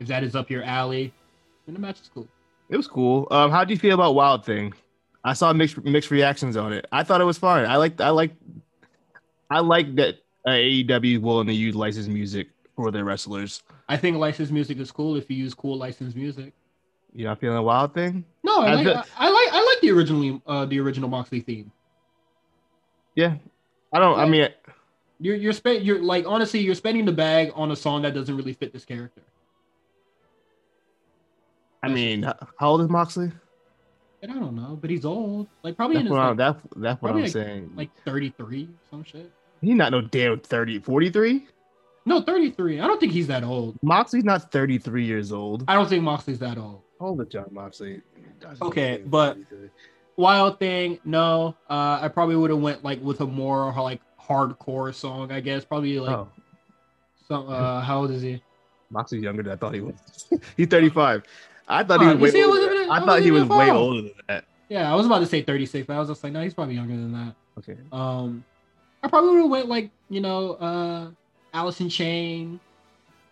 if that is up your alley, then the match is cool. it was cool. Um, how do you feel about Wild Thing? I saw mixed mixed reactions on it. I thought it was fine. I like I like I like that uh, AEW is willing to use licensed music for their wrestlers. I think licensed music is cool if you use cool licensed music. You not feeling Wild Thing? No, I I like feel- I, I like I like the originally uh the original Moxley theme. Yeah. I don't. I mean, You're you're spend you're like honestly you're spending the bag on a song that doesn't really fit this character. I mean, how old is Moxley? And I don't know, but he's old. Like probably in That's his what, I'm, like, that's, that's what I'm like- saying. like 33 some shit. He's not no damn 30, 43. No, 33. I don't think he's that old. Moxley's not 33 years old. I don't think Moxley's that old. Hold the Jon Moxley. Okay, but- Wild thing, no. Uh, I probably would have went like with a more like hardcore song. I guess probably like oh, some. Uh, [LAUGHS] how old is he? Moxley's younger than I thought he was. [LAUGHS] He's 35. I thought Oh, he was way older. even- I I thought he was way older than that. Yeah, I was about to say 36, but I was just like, no, he's probably younger than that. Okay. Um, I probably would have went like you know, uh, Alice in Chain,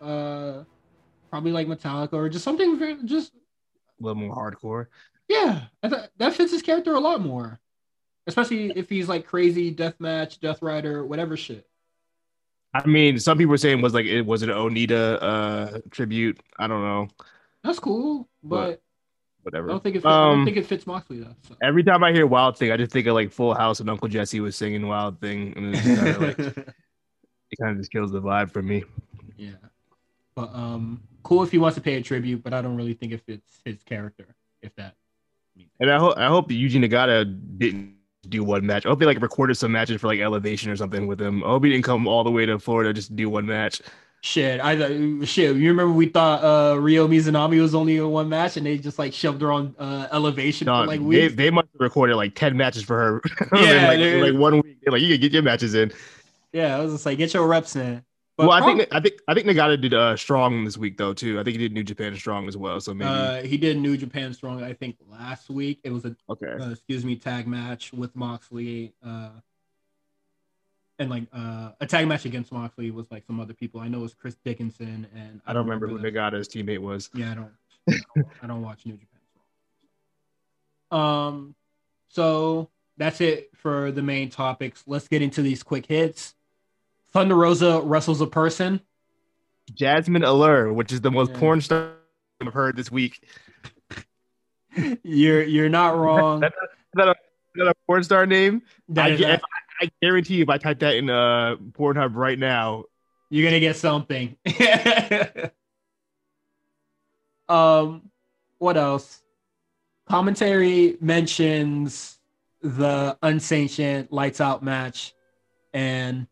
uh, probably like Metallica or just something very just A little more hardcore. yeah. I th- that fits his character a lot more, especially if he's like crazy deathmatch, Death Rider, whatever shit. I mean, some people were saying it was like it was an Onita uh tribute. I don't know. That's cool, but Whatever. I don't think it. Fit, I don't Um, think it fits Moxley though. So. Every time I hear Wild Thing, I just think of like Full House and Uncle Jesse was singing Wild Thing, and it's kind of like [LAUGHS] it kind of just kills the vibe for me. yeah, but um, cool if he wants to pay a tribute, but I don't really think it fits his character. If that. And I hope I hope Yuji Nagata didn't do one match. I hope they like recorded some matches for like Elevation or something with him. I hope he didn't come all the way to Florida just to do one match. Shit, I thought shit. You remember we thought uh Rio Mizunami was only in one match, and they just like shoved her on uh elevation for like they, weeks. they must have recorded like 10 matches for her [LAUGHS] Yeah, in, like, in, like one week. They're like, you can get your matches in. Yeah, I was just like, get your reps in. But well, I think I think I think Nagata did uh, strong this week though too. I think he did New Japan strong as well. So maybe uh, he did New Japan strong. I think last week it was a okay. Uh, excuse me, tag match with Moxley. Uh, and like uh, a tag match against Moxley was like some other people. I know it was Chris Dickinson and I don't, remember, remember who Nagata's teammate was. Yeah, I don't. I [LAUGHS] don't, I don't watch New Japan. Um, so that's it for the main topics. Let's get into these quick hits. Thunder Rosa wrestles a person. Jazmin Allure, which is the most yeah. porn star I've heard this week. [LAUGHS] You're you're not wrong. That's that, a, that a porn star name? I guarantee you, if I type that in uh, Pornhub right now, you're gonna get something. [LAUGHS] um, what else? Commentary mentions the unsanctioned lights out match, and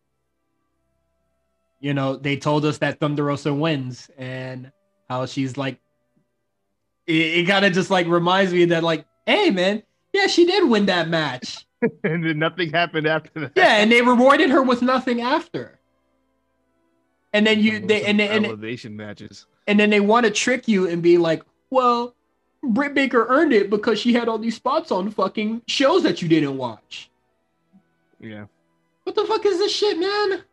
you know they told us that Thunder Rosa wins, and how she's like, it, it kind of just like reminds me that like, hey man, yeah, she did win that match. [LAUGHS] and then nothing happened after that. Yeah, and they rewarded her with nothing after. And then you they and, and elevation matches. And then they want to trick you and be like, well, Britt Baker earned it because she had all these spots on fucking shows that you didn't watch. Yeah. What the fuck is this shit, man?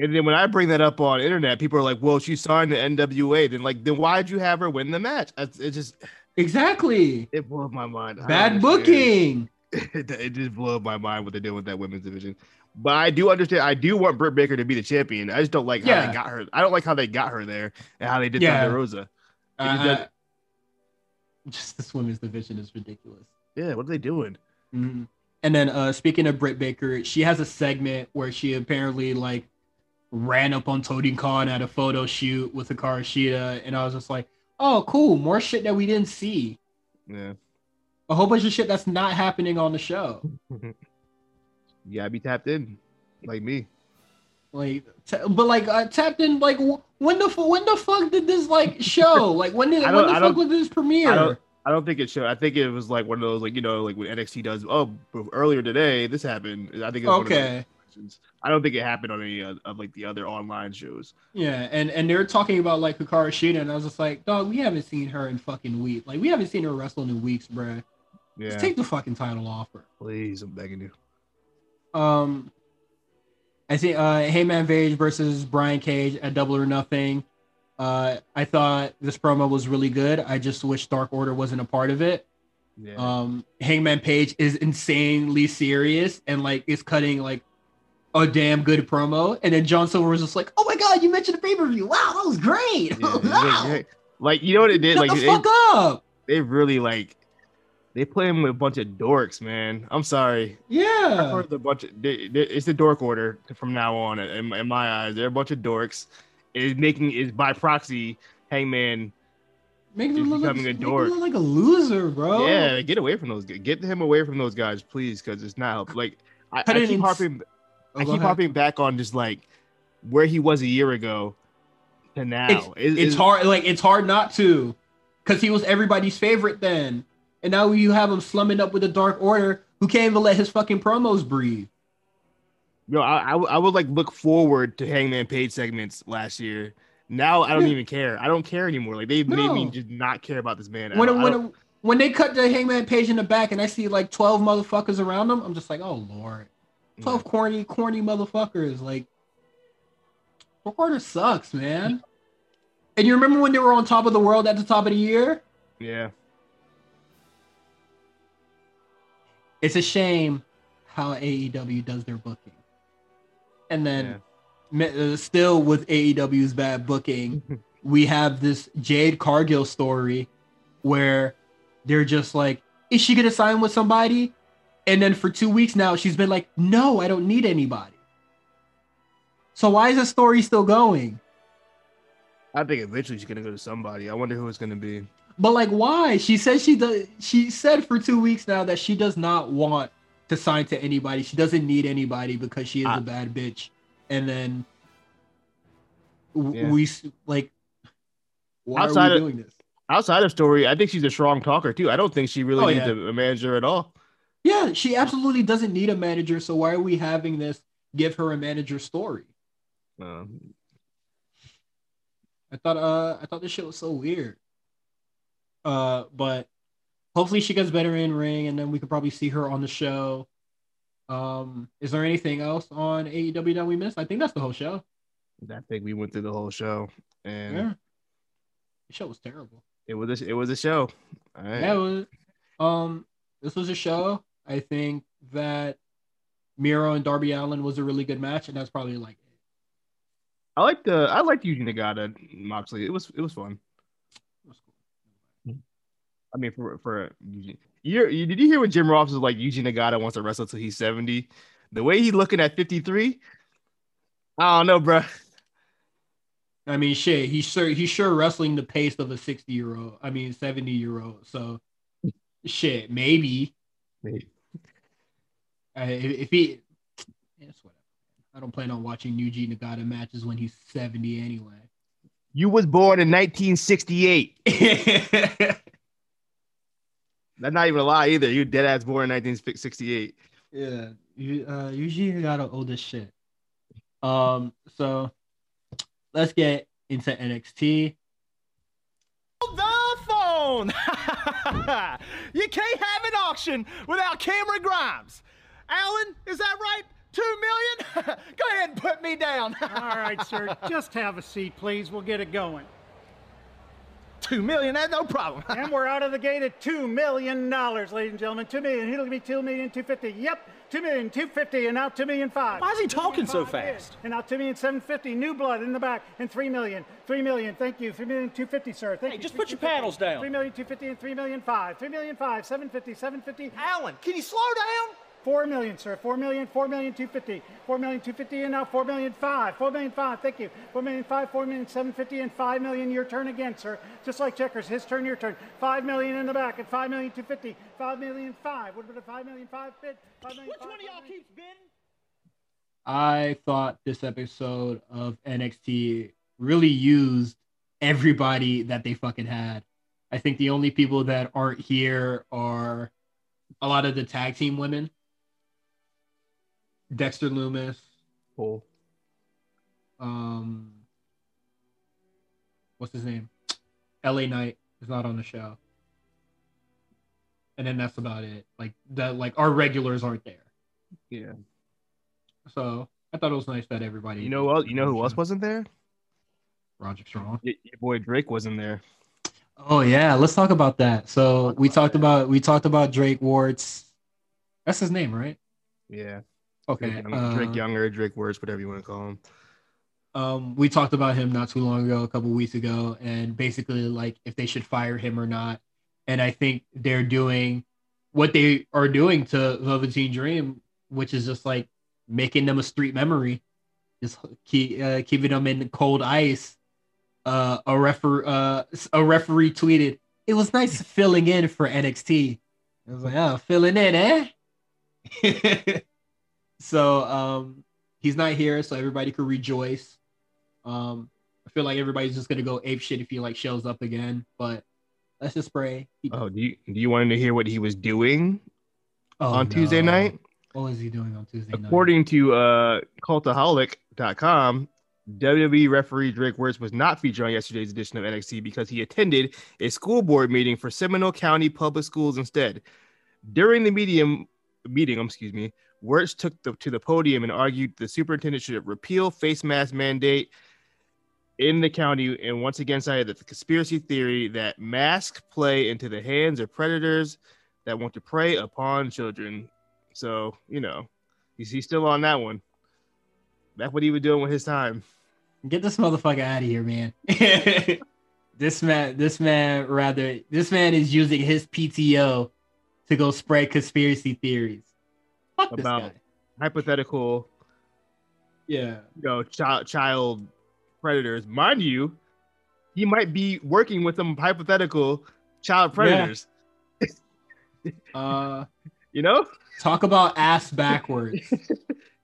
And then when I bring that up on internet, people are like, "Well, she signed the NWA." Then like, then why'd you have her win the match? It's, just exactly. It blew my mind. Bad booking. [LAUGHS] it, it just blew my mind what they're doing with that women's division. But I do understand. I do want Britt Baker to be the champion. I just don't like how yeah. they got her. I don't like how they got her there and how they did yeah. Thunder Rosa. Uh, [LAUGHS] just this women's division is ridiculous. Yeah, what are they doing? Mm-hmm. And then, uh, speaking of Britt Baker, she has a segment where she apparently like ran up on Tony Khan at a photo shoot with Hikaru Shida, and I was just like, "Oh, cool, more shit that we didn't see." Yeah a whole bunch of shit that's not happening on the show. [LAUGHS] yeah, be tapped in, like me. Like, t- but like uh, tapped in. Like, when the when the fuck did this like [LAUGHS] show? like, when did when the fuck was this premiere? I don't, I don't think it showed. I think it was like one of those like you know like when NXT does. Oh, earlier today this happened. I think it was okay. I don't think it happened on any of, of, like the other online shows. Yeah, and and they're talking about like Hikaru Shida, and I was just like, dog, we haven't seen her in fucking weeks. Like, we haven't seen her wrestle in weeks, bruh. Yeah. Just take the fucking title off her. Please, I'm begging you. Um, I think uh, Hangman Page versus Brian Cage at Double or Nothing. Uh, I thought this promo was really good. I just wish Dark Order wasn't a part of it. Yeah. Um, Hangman Page is insanely serious and like is cutting like a damn good promo. And then John Silver was just like, "Oh my god, you mentioned the pay per view! Wow, that was great! Yeah, [LAUGHS] wow. Like you know what it did? Shut like the fuck they, up! They really like they play him with a bunch of dorks, man. I'm sorry. Yeah, heard a bunch of. They, they, it's the dork order from now on. In, in, my eyes, they're a bunch of dorks. Is making is by proxy Hangman. Making him look, becoming like, a dork. look like a loser, bro. Yeah, get away from those. Get him away from those guys, please, because it's not like I, I keep harping. Oh, I keep harping back on just like where he was a year ago to now. It's, it's, it's hard. Like it's hard not to, because he was everybody's favorite then. And now you have him slumming up with the Dark Order, who can't even let his fucking promos breathe. Yo, I, I, I would like look forward to Hangman Page segments last year. Now I don't even care. I don't care anymore. Like they no. made me just not care about this man. When when when they cut the Hangman Page in the back and I see like twelve motherfuckers around them, I'm just like, oh lord, twelve yeah. corny corny motherfuckers. Like, Order sucks, man. And you remember when they were on top of the world at the top of the year? Yeah. it's a shame how AEW does their booking. And then yeah. Uh, still with AEW's bad booking, [LAUGHS] we have this Jade Cargill story where they're just like, is she gonna sign with somebody? And then for two weeks now, she's been like, no, I don't need anybody. So why is the story still going? I think eventually she's gonna go to somebody. I wonder who it's gonna be. But like, why? She says she does. She said for two weeks now that she does not want to sign to anybody. She doesn't need anybody because she is I, a bad bitch. And then yeah. we like, why outside are we doing this? Outside of story, I think she's a strong talker too. I don't think she really oh, needs yeah. a manager at all. Yeah, she absolutely doesn't need a manager. So why are we having this give her a manager story? Uh, I thought uh I thought this shit was so weird. Uh, but hopefully she gets better in ring, and then we could probably see her on the show. Um, is there anything else on AEW that we missed? I think that's the whole show. I think we went through the whole show, and yeah. the show was terrible. It was a, it was a show. Yeah, it was. Um, this was a show. I think that Miro and Darby Allin was a really good match, and that's probably like it. I like the I liked Yuji Nagata Moxley. It was it was fun. It was cool. I mean, for for you, you did you hear what Jim Ross was like? Yuji Nagata wants to wrestle till he's seventy. The way he's looking at fifty three, I don't know, bro. I mean, shit, he's sure he's sure wrestling the pace of a sixty year old. I mean, seventy year old. So, shit, maybe. Maybe. Uh, if he, it's whatever. I don't plan on watching Yuji Nagata matches when he's seventy anyway. You was born in 1968. [LAUGHS] That's not even a lie either. You dead ass born in 1968. Yeah, you uh, Yuji Nagata old as shit. Um, so let's get into NXT. The phone. [LAUGHS] you can't have an auction without Cameron Grimes. Alan, is that right? Two million? [LAUGHS] Go ahead and put me down. [LAUGHS] All right, sir. Just have a seat, please. We'll get it going. Two million, that's no problem. [LAUGHS] and we're out of the gate at two million dollars, ladies and gentlemen. Two million. It'll be two million two fifty. Yep. Two million two fifty, and now two million five. Why is he talking so fast? And now two million seven fifty. New blood in the back, and three million. Three million. Thank you. Three million two fifty, sir. Thank hey, you. just put your paddles down. Three million two fifty and three million five. Three million five. Seven fifty. Seven fifty. Alan, can you slow down? Four million, sir. Four million, four million, two fifty. Four million, two fifty, and now four million five. Four million five, thank you. Four million five, four million seven fifty, and five million your turn again, sir. Just like checkers, his turn, your turn. Five million in the back, and five million two fifty. Five million five. What about a five million five bid? Five million Which five, one of y'all keeps bidding? I thought this episode of NXT really used everybody that they fucking had. I think the only people that aren't here are a lot of the tag team women Dexter Loomis. Cool. Um, what's his name? LA Knight is not on the show. And then that's about it. Like that, like our regulars aren't there. Yeah. So I thought it was nice that everybody. You know what? You know who else wasn't there? Roger Strong. Your, your boy Drake wasn't there. Oh yeah, let's talk about that. So we talked about we talked about Drake Wuertz. That's his name, right? Yeah. Okay. Drake, uh, Drake Younger, Drake Wuertz, whatever you want to call him. Um, we talked about him not too long ago, a couple weeks ago, and basically like if they should fire him or not. And I think they're doing what they are doing to Velveteen Dream, which is just like making them a street memory, just keep uh, keeping them in cold ice. Uh, a refer uh, a referee tweeted, "It was nice filling in for NXT." I was like, "Oh, filling in, eh?" [LAUGHS] So um, he's not here, so everybody could rejoice. Um, I feel like everybody's just gonna go ape shit if he like shows up again, but let's just pray. oh, do you do you want to hear what he was doing oh, on no. Tuesday night? What was he doing on Tuesday night? According to uh, Cultaholic.com, WWE referee Drake Wuertz was not featured on yesterday's edition of NXT because he attended a school board meeting for Seminole County Public Schools instead. During the medium meeting, excuse me, Wuertz took the, to the podium and argued the superintendent should repeal face mask mandate in the county and once again cited the conspiracy theory that masks play into the hands of predators that want to prey upon children. So, you know, he's, he's still on that one. That's what he was doing with his time. Get this motherfucker out of here, man. [LAUGHS] this man, this man, rather, this man is using his PTO to go spread conspiracy theories. [LAUGHS] Fuck about hypothetical, yeah, you know, child child predators. Mind you, he might be working with some hypothetical child predators. Yeah. [LAUGHS] uh, [LAUGHS] you know, talk about ass backwards.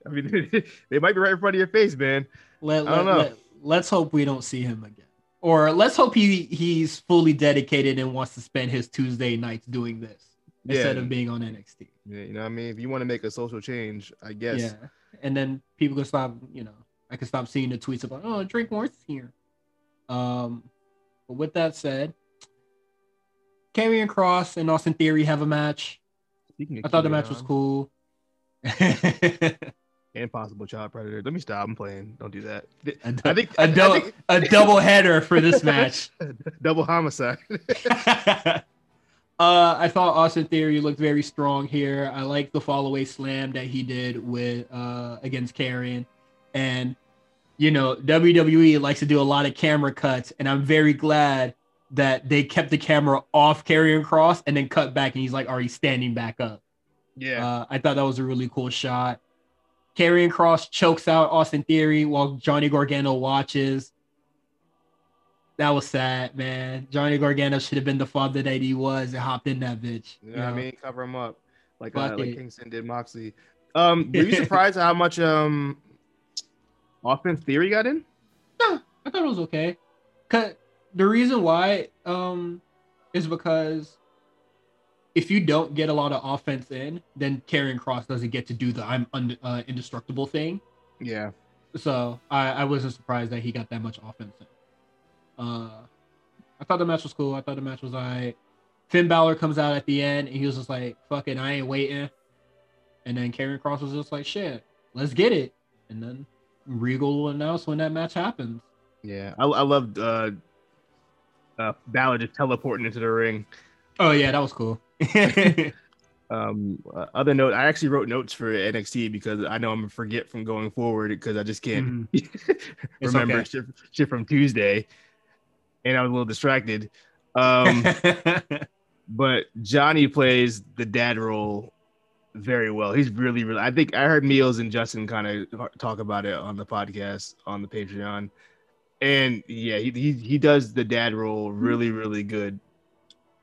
I mean, they might be right in front of your face, man. Let, I don't know. Let, us hope we don't see him again, or let's hope he he's fully dedicated and wants to spend his Tuesday nights doing this yeah. instead of being on NXT. Yeah, you know what I mean? If you want to make a social change, I guess. Yeah. And then people can stop, you know, I can stop seeing the tweets about, oh, drink more here. Um, but with that said, Karrion Cross and Austin Theory have a match. I thought the match was cool. [LAUGHS] Impossible possible child predator. Let me stop. I'm playing. Don't do that. I think a, double think... a double header for this match. [LAUGHS] double homicide. [LAUGHS] uh, I thought Austin Theory looked very strong here. I like the fall away slam that he did with uh, against Karrion, and you know WWE likes to do a lot of camera cuts, and I'm very glad that they kept the camera off Karrion Cross and then cut back, and he's like already standing back up. Yeah, uh, I thought that was a really cool shot. Karrion Cross chokes out Austin Theory while Johnny Gargano watches. That was sad, man. Johnny Gargano should have been the father that he was and hopped in that bitch. You know? What I mean, cover him up like uh, like Kingston did Moxley. Um, were you [LAUGHS] surprised how much um offense Theory got in? No, I thought it was okay. Cause the reason why um is because if you don't get a lot of offense in, then Karrion Cross doesn't get to do the I'm un- uh, indestructible thing. Yeah. So I, I wasn't surprised that he got that much offense in. Uh, I thought the match was cool. I thought the match was alright. Finn Balor comes out at the end and he was just like, "Fuck it, I ain't waiting." And then Karrion Cross was just like, "Shit, let's get it." And then Regal will announce when that match happens. Yeah, I, I loved uh, uh, Balor just teleporting into the ring. Oh yeah, that was cool. [LAUGHS] um, uh, other note, I actually wrote notes for NXT because I know I'm gonna forget from going forward because I just can't [LAUGHS] mm. remember okay. shit, shit, from Tuesday, and I was a little distracted. Um, [LAUGHS] but Johnny plays the dad role very well. He's really, really. I think I heard Meals and Justin kind of talk about it on the podcast on the Patreon, and yeah, he he, he does the dad role really, really good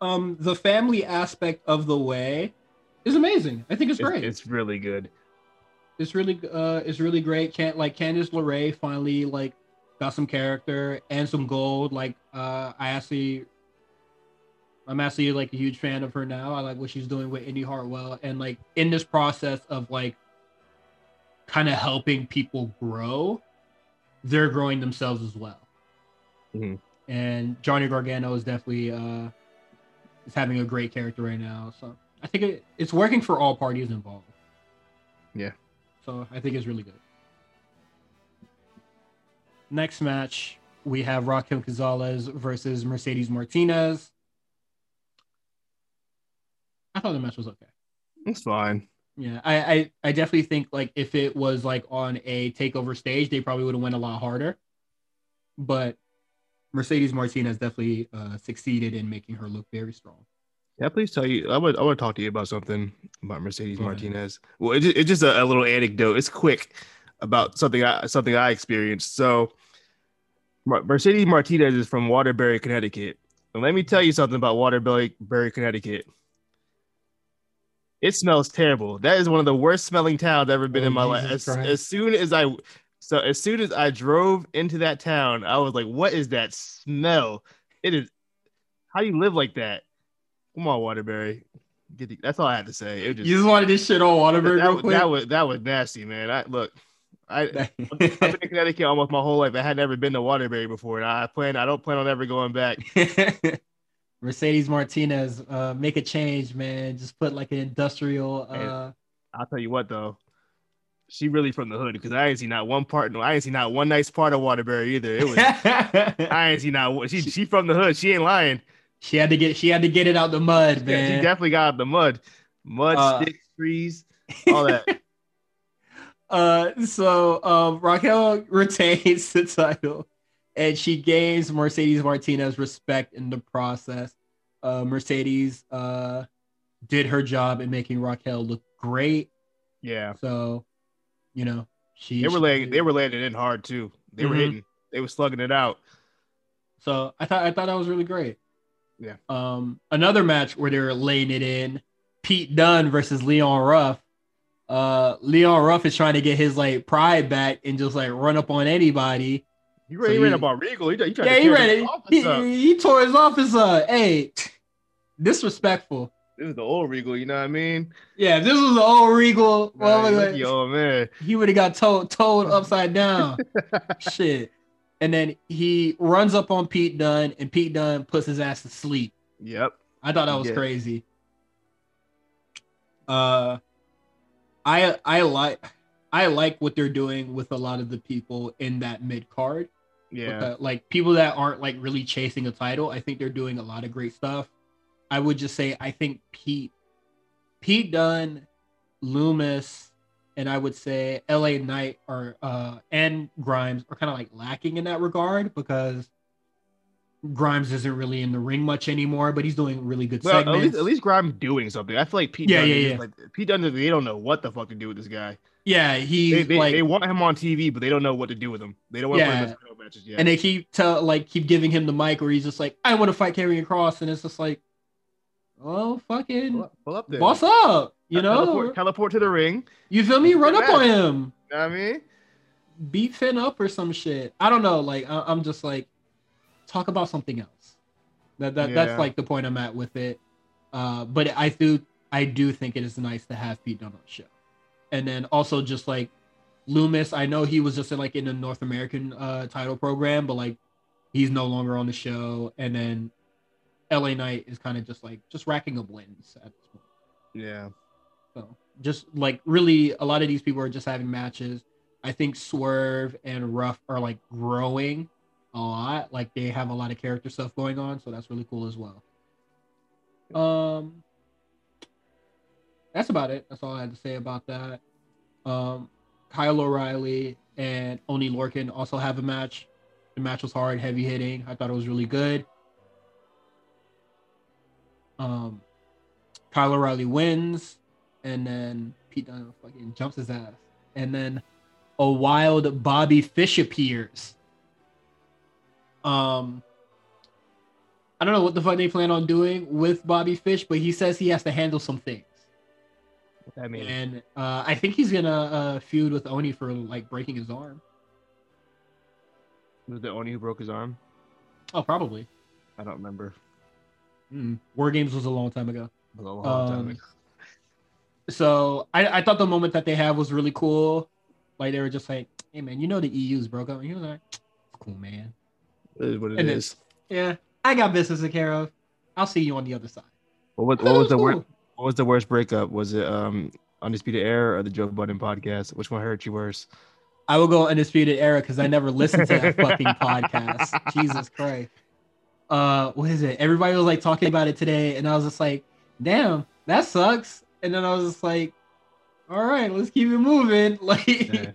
um the family aspect of the way is amazing. I think it's great. It's, it's really good. It's really uh it's really great. Can't like Candice LeRae finally like got some character and some gold. Like uh I actually I'm actually like a huge fan of her now. I like what she's doing with Indi Hartwell and like in this process of like kind of helping people grow, they're growing themselves as well. Mm-hmm. And Johnny Gargano is definitely uh is having a great character right now. So I think it, it's working for all parties involved. Yeah. So I think it's really good. Next match, we have Raquel Gonzalez versus Mercedes Martinez. I thought the match was okay. It's fine. Yeah, I, I, I definitely think like if it was like on a takeover stage, they probably would have went a lot harder. But Mercedes Martinez definitely uh, succeeded in making her look very strong. Yeah, please tell you. I would I want to talk to you about something about Mercedes Martinez. Well, it's just, it's just a, a, little anecdote. It's quick about something I something I experienced. So, Mercedes Martinez is from Waterbury, Connecticut, and let me tell you something about Waterbury, Connecticut. It smells terrible. That is one of the worst smelling towns I've ever been oh, in my Jesus life. As, as soon as I so as soon as I drove into that town, I was like, "What is that smell? It is. How do you live like that? Come on, Waterbury. The, that's all I had to say. It just, you just wanted this shit on Waterbury. That, that, that, was that was nasty, man. I look. I, [LAUGHS] I've been in Connecticut almost my whole life. I had never been to Waterbury before, and I plan. I don't plan on ever going back. [LAUGHS] Mercedes Martinez, uh, make a change, man. Just put like an industrial. Uh... I'll tell you what, though she really from the hood because I ain't seen not one part. No, I ain't seen not one nice part of Waterbury either. It was [LAUGHS] I ain't seen not she she from the hood. She ain't lying. She had to get she had to get it out the mud, man. Yeah, she definitely got out the mud, mud, uh, sticks, trees, all that. Uh, so uh, Raquel retains the title, and she gains Mercedes Martinez respect in the process. Uh, Mercedes uh did her job in making Raquel look great. Yeah. So you know, she they were laying they were laying it in hard too. They mm-hmm. were hitting, they were slugging it out. So I thought I thought that was really great. Yeah. Um, another match where they were laying it in, Pete Dunne versus Leon Ruff. Uh, Leon Ruff is trying to get his like pride back and just like run up on anybody. He ran, so he, ran up on Regal. He, he yeah, he ran it. He, he, tore his office up. Hey, [LAUGHS] disrespectful. This is the old Regal, you know what I mean? Yeah, if this was the old Regal, well, like, yo, man, he would have got told told upside down. [LAUGHS] Shit. and then he runs up on Pete Dunne, and Pete Dunne puts his ass to sleep. Yep. I thought that was Yeah. crazy. Uh, I I like I like what they're doing with a lot of the people in that mid card. Yeah. like people that aren't like really chasing a title. I think they're doing a lot of great stuff. I would just say I think Pete, Pete Dunne, Loomis, and I would say LA Knight are uh and Grimes are kind of like lacking in that regard because Grimes isn't really in the ring much anymore, but he's doing really good Well, at segments. least, at least Grimes doing something. I feel like Pete. Yeah, Dunne yeah, yeah. Like, Pete Dunne, they don't know what the fuck to do with this guy. yeah, he's They, they, like they want him on TV, but they don't know what to do with him. They don't want to put him Yeah. in matches yet. and they keep tell like keep giving him the mic where he's just like, I want to fight Karrion Cross, and it's just like, oh fucking pull up, pull up there. boss up, you know? teleport, teleport to the ring. You feel me? Run up on him, You know what I mean? beat Finn up or some shit. I don't know. Like I- I'm just like, talk about something else. That that Yeah. that's like the point I'm at with it. Uh, but I do I do think it is nice to have Pete Dunne on the show, and then also just like Loomis. I know he was just in, like in the North American uh, title program, but like he's no longer on the show. And then LA Knight is kind of just like just racking up wins at this point. Yeah. So just like really, a lot of these people are just having matches. I think Swerve and Ruff are like growing a lot. Like they have a lot of character stuff going on, so that's really cool as well. Um, that's about it. That's all I had to say about that. Um, Kyle O'Reilly and Oni Lorcan also have a match. The match was hard, heavy hitting. I thought it was really good. Um, Kyle O'Reilly wins, and then Pete Dunne fucking jumps his ass, and then a wild Bobby Fish appears. Um, I don't know what the fuck they plan on doing with Bobby Fish, but he says he has to handle some things, I mean, and uh, I think he's gonna uh, feud with Oni for like breaking his arm. was the Oni who broke his arm? Oh, probably. I don't remember. Mm. War Games was a long time ago. A long time Um, ago. So I, I thought the moment that they had was really cool. Like they were just like, "Hey man, you know the EU's broke up." And he was like, "Cool man, It is what it and is. yeah, I got business to care of. I'll see you on the other side." What was, what was the cool. worst? What was the worst breakup? Was it um Undisputed Era or the Joe Budden podcast? Which one hurt you worse? I will go undisputed era because I never listened to that fucking [LAUGHS] podcast. Jesus Christ. Uh, what is it? Everybody was like talking about it today, and I was just like, "Damn, that sucks." And then I was just like, "All right, let's keep it moving." [LAUGHS] Like Yeah.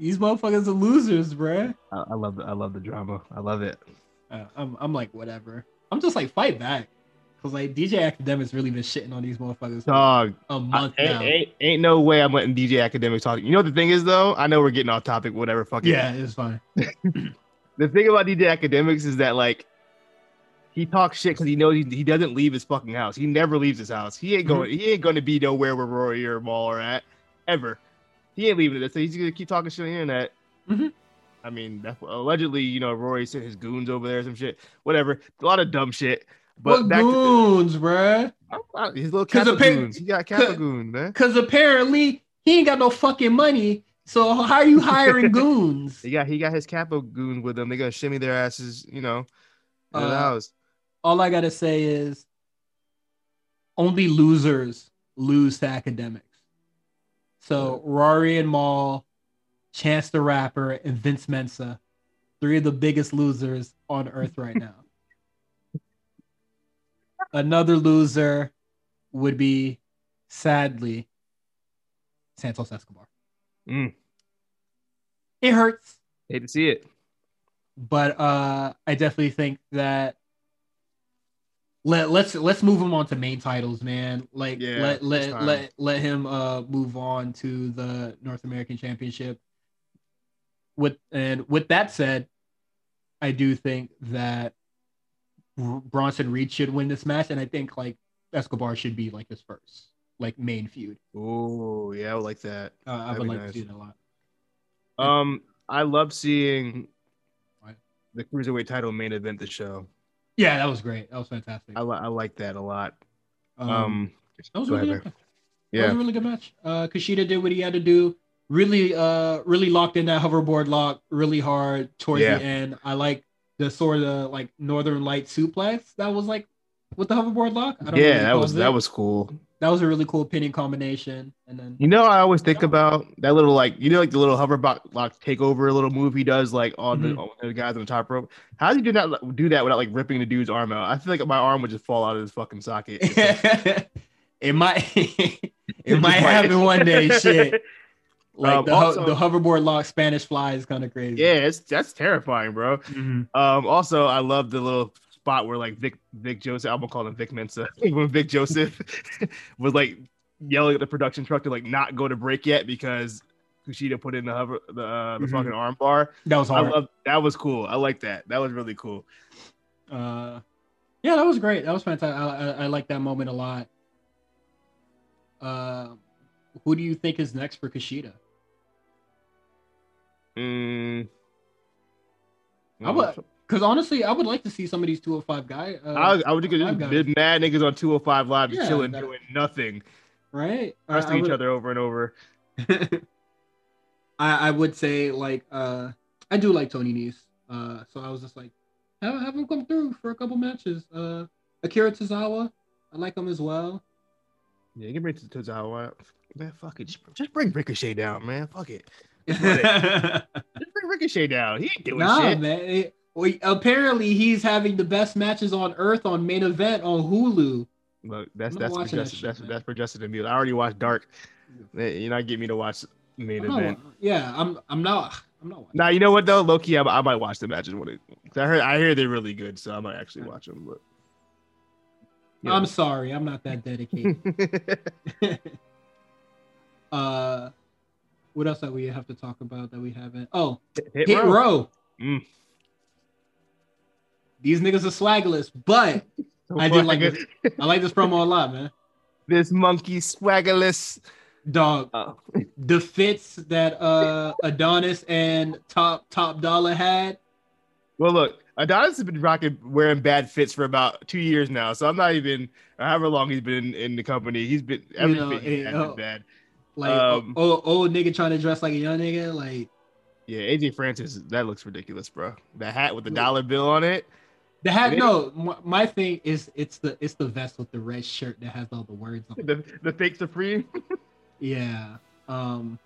These motherfuckers are losers, bruh. I, I love the, I love the drama. I love it. Uh, I'm I'm like whatever. I'm just like fight back, cause like DJ Akademiks really been shitting on these motherfuckers Dog, a I- month ain't, now. ain't, ain't no way I'm letting DJ Academic talk. You know what the thing is though? I know we're getting off topic. Whatever. Fuck. Yeah, it's fine. [LAUGHS] The thing about DJ Akademiks is that like he talks shit because he knows he, he doesn't leave his fucking house. He never leaves his house. He ain't going. He ain't going to be nowhere where Rory or Mal are at ever. He ain't leaving it. So he's gonna keep talking shit on the internet. Mhm. I mean, that's allegedly, you know, Rory sent his goons over there, some shit, whatever. A lot of dumb shit. But what back to goons, bruh? the, his little Kappa appa- goons. He got Kappa goons, man. Cause apparently he ain't got no fucking money. So how are you [LAUGHS] hiring goons? He got he got his Kappa goons with them. They gonna shimmy their asses, you know, in the Uh, house. All I gotta say is only losers lose to academics. So Rory and Mal, Chance the Rapper, and Vince Mensa, three of the biggest losers on earth right [LAUGHS] now. Another loser would be, sadly, Santos Escobar. Mm. It hurts. Hate to see it. but uh I definitely think that let let's let's move him on to main titles, man. Like Yeah, let let let let him uh move on to the North American Championship. With and with that said, I do think that Bronson Reed should win this match, and I think like Escobar should be like his first like main feud. Oh yeah, I would like that. Uh, I That'd like nice. to see that a lot. Um, I love seeing What? the cruiserweight title main event the show. Yeah, that was great. That was fantastic. I, li- I like that a lot. Um, Um, that was really ahead, good. yeah, That was a really good match. Uh, Kushida did what he had to do. really uh really locked in that hoverboard lock really hard towards Yeah. the end. I like the sort of like northern light suplex that was like with the hoverboard lock. I don't Yeah, that was calls that was cool. that was a really cool pinning combination. And then You know, I always think about that little like you know like the little hover bo- lock takeover little move he does like on Mhm. the, on the guys on the top rope. How does he do not do that without like ripping the dude's arm out? I feel like my arm would just fall out of his fucking socket. [LAUGHS] It might [LAUGHS] it might happen one day. Shit. [LAUGHS] Like Um, the, also- the hoverboard lock Spanish fly is kind of crazy. yeah, it's that's terrifying, bro. Mhm. Um, also, I love the little spot where like Vic Vic Joseph, I'm gonna call him Vic Mensa, [LAUGHS] when Vic Joseph [LAUGHS] was like yelling at the production truck to like not go to break yet because Kushida put in the hover the uh, the Mhm. fucking arm bar. That was I hard. love that was cool. I like that. That was really cool. Uh, yeah, that was great. That was fantastic. I, I, I like that moment a lot. Uh, who do you think is next for Kushida? Mm. I would, because honestly, I would like to see some of these 205 guy. Uh, I, I would think five just guys, big mad niggas on 205 live just Yeah, chilling, that- doing nothing, right? I- wrestling each would- other over and over. [LAUGHS] I, I would say like uh I do like Tony Nese. Uh so I was just like have, have him come through for a couple matches. Uh Akira Tozawa, I like him as well. Yeah, you can bring it to Tozawa. Man, fuck it. Just, just bring Ricochet down, man. Fuck it. [LAUGHS] Just bring Ricochet down. He ain't doing nah, shit. man. It- well, apparently he's having the best matches on earth on main event on Hulu. Look, that's that's for watching that Justin, shit, that's man. that's for Justin and Mule. I already watched Dark. You're not getting me to watch main I'm not- event. yeah, I'm I'm not I'm not watching. Now you know what though, Loki. I, I might watch the matches when it. I heard I hear they're really good, so I might actually watch them. But yeah. I'm sorry, I'm not that dedicated. [LAUGHS] [LAUGHS] uh what else that we have to talk about that we haven't? Oh, hit, Hit row. row. Mm. These niggas are swaggerless, but [LAUGHS] I did like this. I like this promo a lot, man. this monkey swaggerless. Dog, Oh. the fits that uh Adonis and Top Top Dollar had. Well, look, Adonis has been rocking wearing bad fits for about two years now, so I'm not even however long he's been in, in the company. He's been every know, fit eh, oh. bad. Like Um, old, old nigga trying to dress like a young nigga. Like Yeah, AJ Francis, that looks ridiculous, bro. The hat with the dollar bill on it. The hat. No, my, thing is it's the it's the vest with the red shirt that has all the words on. it. The the fake supreme. Yeah. Um.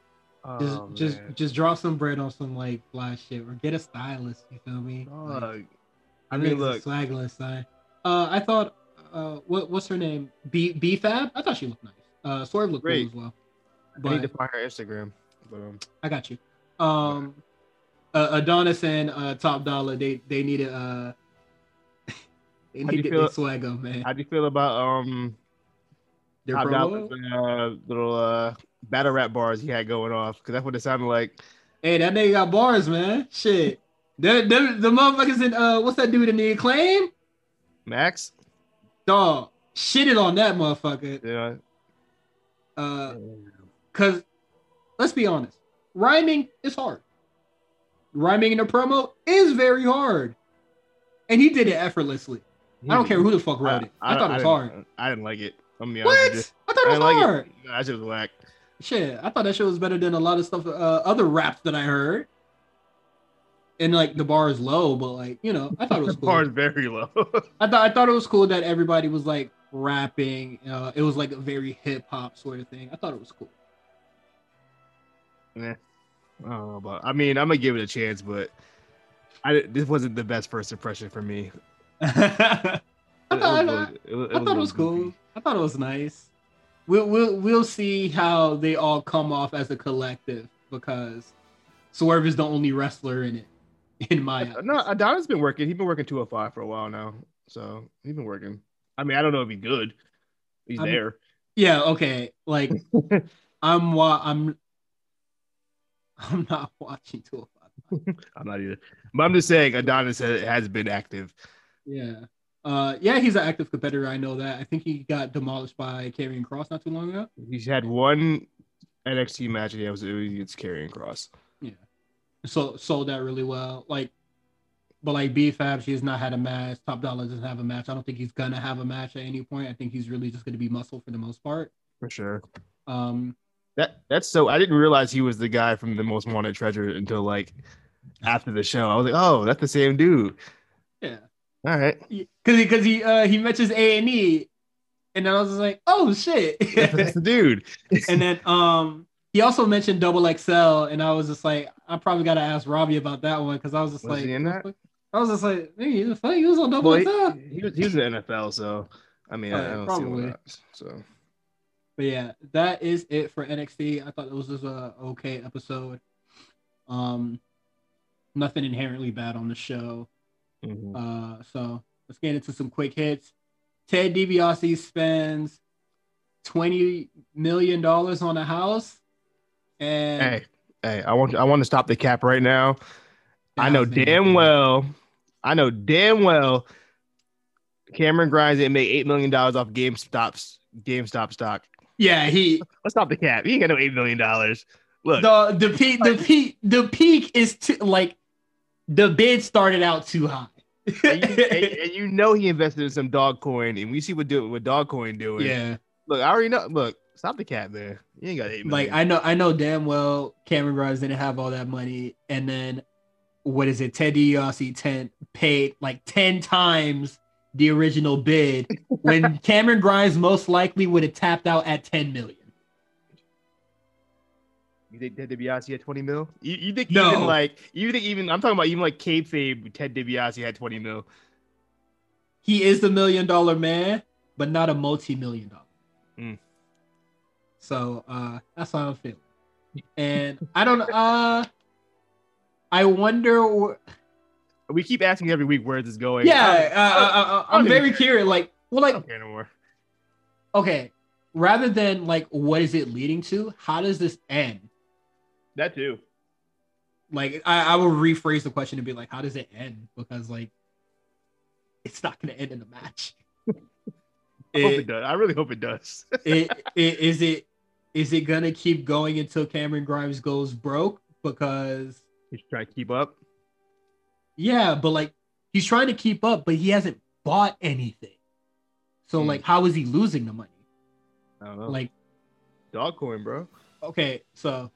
Just Oh, just man. just draw some bread on some like fly shit or get a stylist. You feel me? Like. I I mean, look, swagless son. Uh, I thought, uh, what what's her name? B B Fab. I thought she looked nice. Uh, Swerve looked Great. cool as well. I need to But find her Instagram. But um, I got you. Um, uh, Adonis and uh, Top Dollar. They they needed uh, they How do you needed feel- swag up, man. how do you feel about um Their promo. Uh, little uh battle rap bars he had going off? Because that's what it sounded like. Hey, that nigga got bars, man. Shit. The, the, the motherfuckers in uh what's that dude in the acclaim? Max, Dog. Shitted on that motherfucker. yeah, Uh Cause let's be honest, rhyming is hard. Rhyming in a promo is very hard. And he did it effortlessly. I don't care who the fuck wrote it. I, thought it was didn't- hard. I didn't like it. I'm gonna be honest What? with I thought you. it I was didn't hard. like it. That shit was whack. Shit, I thought that shit was better than a lot of stuff, uh, other raps that I heard. And like the bar is low, but like you know, I thought it was [LAUGHS] cool. Bar is very low. [LAUGHS] I thought I thought it was cool that everybody was like rapping. Uh, it was like a very hip hop sort of thing. I thought it was cool. Nah. I don't know about. I mean, I'm gonna give it a chance, but I this wasn't the best first impression for me. I It- thought, it I, was thought- really- it I thought it was cool. goofy. I thought it was nice. We'll we'll we'll see how they all come off as a collective because Swerve is the only wrestler in it. [LAUGHS] In my uh, eyes. No, Adonis been working. He's been working 205 for a while now, so he's been working. I mean, I don't know if he's good. He's I'm- there. yeah, okay. Like [LAUGHS] I'm wa- I'm I'm not [LAUGHS] watching 205. I'm not either, but I'm just saying Adonis has, has been active. Yeah. Uh yeah, he's an active competitor. I know that. I think he got demolished by Karrion Cross not too long ago. He's had one NXT match, and it was against Karrion Cross. Yeah, so sold that really well. Like but like B Fab, she has not had a match. Top Dollar doesn't have a match. I don't think he's gonna have a match at any point. I think he's really just gonna be muscle for the most part. For sure. Um That that's so. I didn't realize he was the guy from the Most Wanted Treasure until like after the show. I was like, oh, that's the same dude. Yeah. All right. Because he, cause he, uh, he mentions A and E, and then I was just like, oh shit. That's the [LAUGHS] dude. and then um, he also mentioned Double XL, and I was just like, I probably got to ask Robbie about that one because I was just Was like, in that? I was just like, he was on Double Well, XL. he, he was he was in the NFL, so I mean, I, I don't probably. see why not. So But yeah, that is it for NXT. I thought it was just a okay episode. Um, nothing inherently bad on the show. Mhm. Uh, so let's get into some quick hits. Ted DiBiase spends twenty million dollars on a house, and hey, hey, I want I want to stop the cap right now. I know damn well, I know damn well, Cameron Grimes didn't make eight million dollars off GameStop's GameStop stock. yeah, he Let's stop the cap. He ain't got no eight million dollars. Look, the the peak the peak the peak is too like the bid started out too high. And, you, and, and you know he invested in some dog coin, and we see what do what dog coin doing. yeah. Look, I already know. Look, stop the cat man. You ain't got eight like. I know I know damn well Cameron Grimes didn't have all that money, and then what is it? Ted DiBiase ten paid like ten times the original bid when [LAUGHS] Cameron Grimes most likely would have tapped out at ten million. You think Ted DiBiase had 20 mil? You, you think No. even like you think even I'm talking about even like kayfabe Ted DiBiase had 20 mil. He is the million dollar man, but not a multi million dollar. Mm. So uh that's how I'm feeling. And I don't uh I wonder wh- We keep asking every week where this going. yeah, I, uh, uh, uh, I don't very curious. Like, well, like no more. okay, rather than like what is it leading to, how does this end? That too. Like I, I will rephrase the question and be like, how does it end? Because like it's not gonna end in a match. I hope it It- does. I really hope it does. [LAUGHS] it, it, is it is it gonna keep going until Cameron Grimes goes broke? Because He's trying to keep up. yeah, but like he's trying to keep up, but he hasn't bought anything. So Hmm. like how is he losing the money? I don't know. Like dog coin, bro. okay, so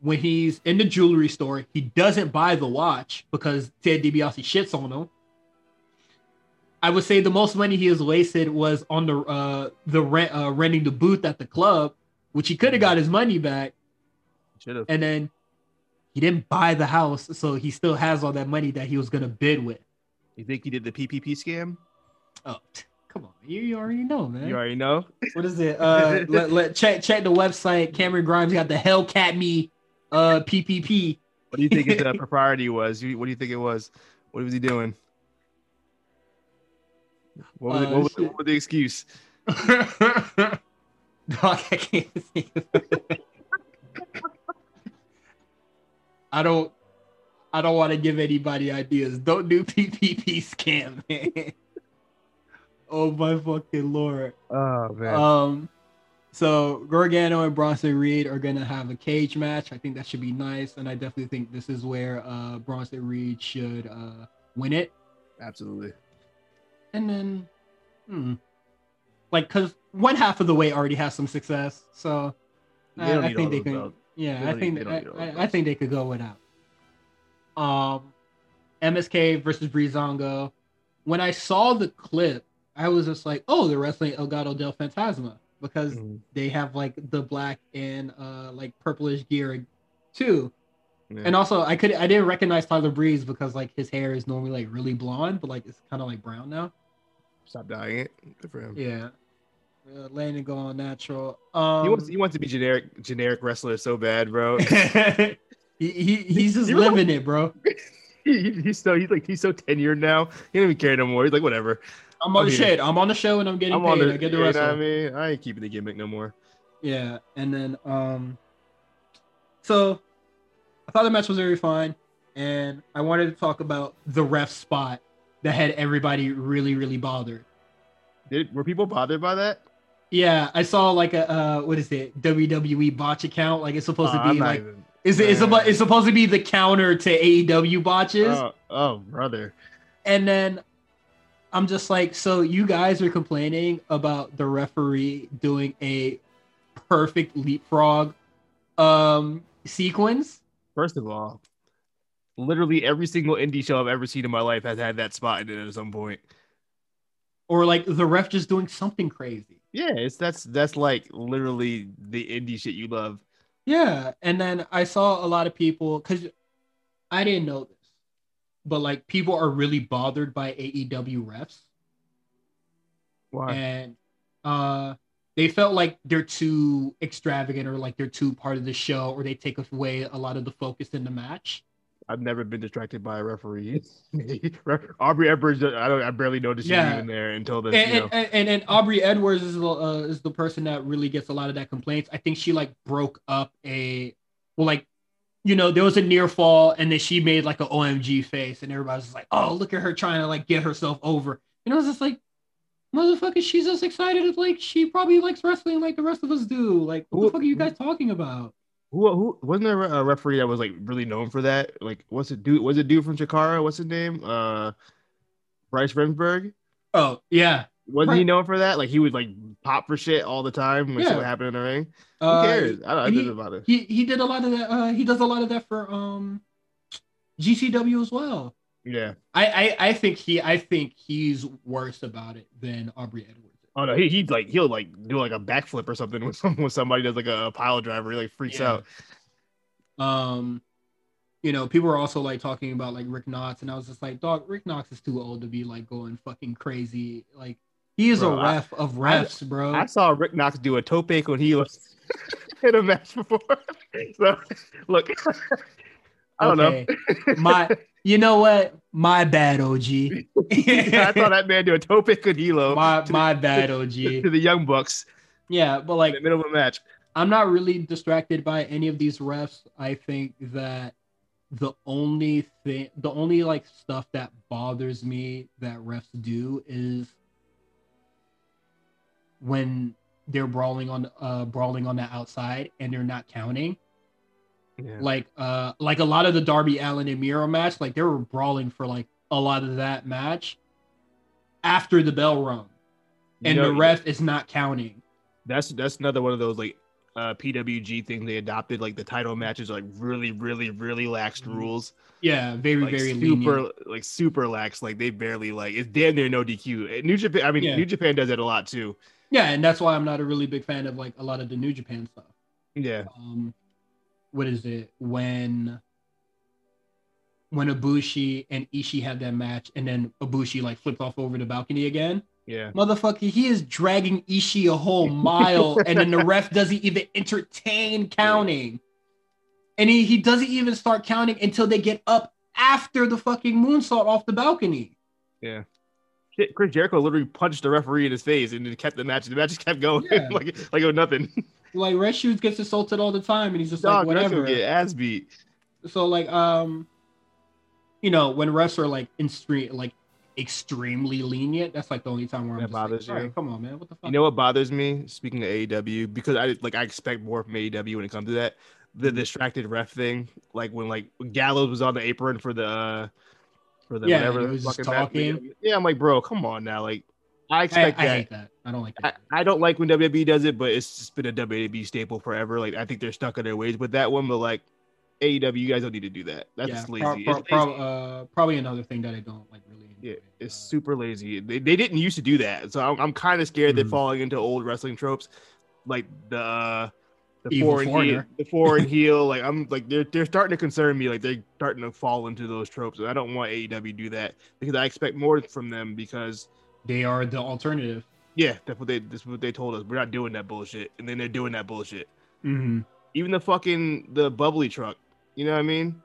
when he's in the jewelry store, he doesn't buy the watch because Ted DiBiase shits on him. I would say the most money he has wasted was on the uh the rent uh renting the booth at the club, which he could have got his money back, Should have. and then he didn't buy the house, so he still has all that money that he was gonna bid with. You think he did the PPP scam? Oh, come on, you, you already know, man. You already know. What is it? Uh, [LAUGHS] let, let check check the website. Cameron Grimes got the Hellcat Me uh PPP. What do you think his uh, [LAUGHS] propriety was? You- What do you think it was? What was he doing? What was, it, Uh, what, was, what was the excuse? [LAUGHS] Dog, I can't think it. [LAUGHS] I don't I don't want to give anybody ideas. Don't do PPP scam, man. oh my fucking lord. Oh man. Um, so Gargano and Bronson Reed are gonna have a cage match. I think that should be nice, and I definitely think this is where uh Bronson Reed should uh win it. Absolutely. And then, hmm, like, cause one half of the way already has some success, so I, I think they can. belts. Yeah, I think need- I, don't need all I, I think they could go without. Um, MSK versus Breezango. When I saw the clip, I was just like, "Oh, they're wrestling Legado del Fantasma," because Mhm. they have like the black and uh like purplish gear too. Yeah. And also, I could I didn't recognize Tyler Breeze because like his hair is normally like really blonde, but like it's kind of like brown now. Stop dyeing it. Good for him. Yeah, uh, letting it go all natural. Um, He wants he wants to be generic generic wrestler so bad, bro. [LAUGHS] [LAUGHS] he, he he's just You know- living it, bro. [LAUGHS] he, he's so he's like he's so tenured now. He don't even care no more. He's like whatever. I'm on the shit. I'm on the show and I'm getting I'm paid. the. I get the you know I mean, I ain't keeping the gimmick no more. Yeah, and then um, so I thought the match was very fine, and I wanted to talk about the ref spot that had everybody really really bothered. Did were people bothered by that? Yeah, I saw like a uh, what is it WWE botch account? Like it's supposed Oh, to I'm be like even- is it it's, Uh, supposed it's supposed to be the counter to AEW botches, Oh, oh, brother. and then I'm just like, so you guys are complaining about the referee doing a perfect leapfrog um sequence. First of all, literally every single indie show I've ever seen in my life has had that spot in it at some point. Or like the ref just doing something crazy. Yeah, it's that's that's like literally the indie shit you love. Yeah, and then I saw a lot of people because I didn't know this, but like people are really bothered by AEW refs, Why? and uh, they felt like they're too extravagant or like they're too part of the show, or they take away a lot of the focus in the match. I've never been distracted by a referee. [LAUGHS] [LAUGHS] Aubrey Edwards, I don't, I barely noticed Yeah. even there until this. And you know. and, and, and Aubrey Edwards is the, uh, is the person that really gets a lot of that complaints. I think she like broke up a well, like you know, there was a near fall, and then she made like an OMG face, and everybody was like, "Oh, look at her trying to like get herself over." And I was just like, "Motherfucker, she's as excited. As like she probably likes wrestling like the rest of us do. Like, what the fuck are you guys talking about?" Who, who wasn't there a referee that was like really known for that? Like, what's it dude? Was it dude from Chikara? What's his name? Uh, Bryce Remsburg. Oh yeah, Wasn't he known for that? Like he would like pop for shit all the time when Yeah. shit would happen in the ring. Who Uh, cares? I don't. I and doesn't he he did a lot of that. Uh, he does a lot of that for um GCW as well. Yeah. I, I I think he I think he's worse about it than Aubrey Edwards. Oh no, he he'd like he'll like do like a backflip or something [LAUGHS] when, some, when somebody does like a pile driver. He like freaks Yeah. out. Um, you know, people are also like talking about like Rick Knox, and I was just like, dog, Rick Knox is too old to be like going fucking crazy. Like he is Bro, a I- ref of refs, bro. I saw Rick Knox do a tope when he [LAUGHS] was in a match before. [LAUGHS] So look, [LAUGHS] I don't Okay. My, you know what? My bad, OG. know. I saw that man do a tope con hilo my to, my bad, OG. the, to the Young Bucks Yeah, but like in the middle of a match. I'm not really distracted by any of these refs. I think that the only thing, the only like stuff that bothers me that refs do is when they're brawling on uh brawling on the outside and they're not counting. Yeah. Like uh like a lot of the Darby Allin and Miro match, like they were brawling for like a lot of that match after the bell rung. And You know, the ref is not counting. That's that's another one of those like uh PWG thing they adopted. Like the title matches are like really, really, really lax Mhm. rules. Yeah, very, Like very super, lenient. like super lax. Like they barely like it's damn near no DQ. New Japan, I mean, Yeah. New Japan does it a lot too. Yeah, and that's why I'm not a really big fan of like a lot of the New Japan stuff. Yeah, Um, what is it when when Ibushi and Ishii had that match, and then Ibushi like flipped off over the balcony again? yeah. Motherfucker, he is dragging Ishii a whole mile, and then the [LAUGHS] ref doesn't even entertain counting, and he he doesn't even start counting until they get up after the fucking moonsault off the balcony. Shit, Chris Jericho literally punched the referee in his face and then kept the match. The match just kept going Yeah. [LAUGHS] like like it was nothing. [LAUGHS] Like Red Shoes gets assaulted all the time, and he's just Dog, like whatever. get ass beat. so like um you know when refs are like in street like extremely lenient that's like the only time where i'm That like, bothers "All right, you? come on man what the fuck You know what bothers me? Speaking of AEW, because I like I expect more from AEW when it comes to that. Mm-hmm. The distracted ref thing, like when like when Gallows was on the apron for the uh, for the Yeah, whatever he was just fucking talking. Yeah, I'm like, bro, come on now. Like, I I, expect I that. hate that i don't like I, that I don't like when WWE does it, but it's just been a WWE staple forever. Like I think they're stuck in their ways with that one, but like AEW, you guys don't need to do that. That's yeah, lazy. pro- pro- lazy. pro- uh, probably another thing that i don't like really Yeah, it's Uh, super lazy. They, they didn't used to do that, so I'm, I'm kind of scared they're Mhm. falling into old wrestling tropes, like the uh, the Evil foreign heel, foreigner. the foreign [LAUGHS] heel. Like I'm like they're they're starting to concern me. Like they're starting to fall into those tropes, and I don't want AEW to do that because I expect more from them. Because they are the alternative yeah, that's what they that's what they told us. We're not doing that bullshit, and then they're doing that bullshit. mm-hmm. Even the fucking the bubbly truck. You know what I mean?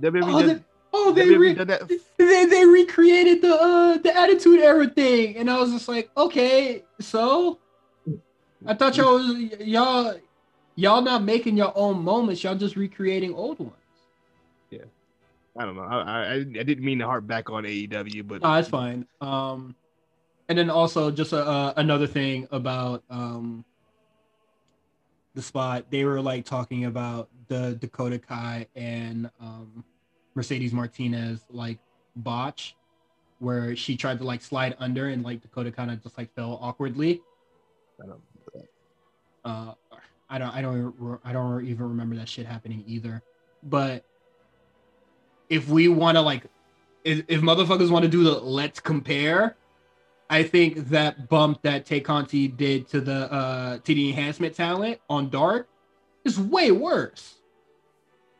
WWE oh, does, they, oh they, WWE re- that. they they recreated the uh the attitude era thing and i was just like okay so i thought y'all was y'all y'all not making your own moments y'all just recreating old ones Yeah, I don't know. I, I I didn't mean to harp back on AEW, but No, it's fine. Um, and then also just a, uh, another thing about um the spot. They were like talking about the Dakota Kai and um Mercedes Martinez like botch, where she tried to like slide under and like Dakota kind of just like fell awkwardly. I don't Uh, I don't, I don't, I don't even remember that shit happening either. But if we want to like, if, if motherfuckers want to do the let's compare, I think that bump that Tay Conti did to the uh to the enhancement talent on Dark is way worse.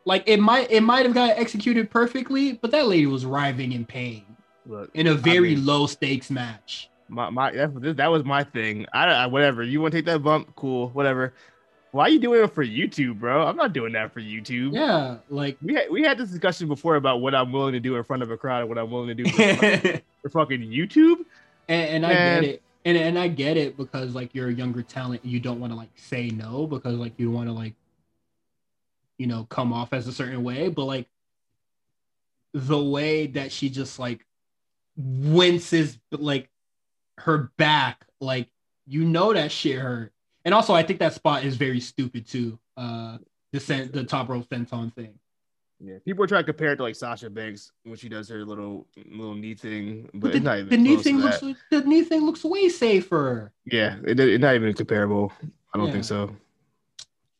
Like it might it might have got executed perfectly, but that lady was writhing in pain Look, in a very I mean, low stakes match. my my that, that was my thing. I, I whatever you want to take that bump, cool, whatever. Why are you doing it for YouTube, bro? I'm not doing that for YouTube. Yeah, like We had, we had this discussion before about what I'm willing to do in front of a crowd and what I'm willing to do for, and, [LAUGHS] for fucking YouTube. and I Man. get it. And, and I get it because like you're a younger talent, you don't want to like say no because like you want to like you know come off as a certain way, but like the way that she just like winces like her back, like you know that shit hurt. And also I think that spot is very stupid too. Uh the sen- the top rope senton thing. Yeah, people are trying to compare it to like Sasha Banks when she does her little little knee thing, but, But it's not the, even the knee thing looks the knee thing looks way safer. Yeah, it, it's not even comparable. I don't Yeah. think so.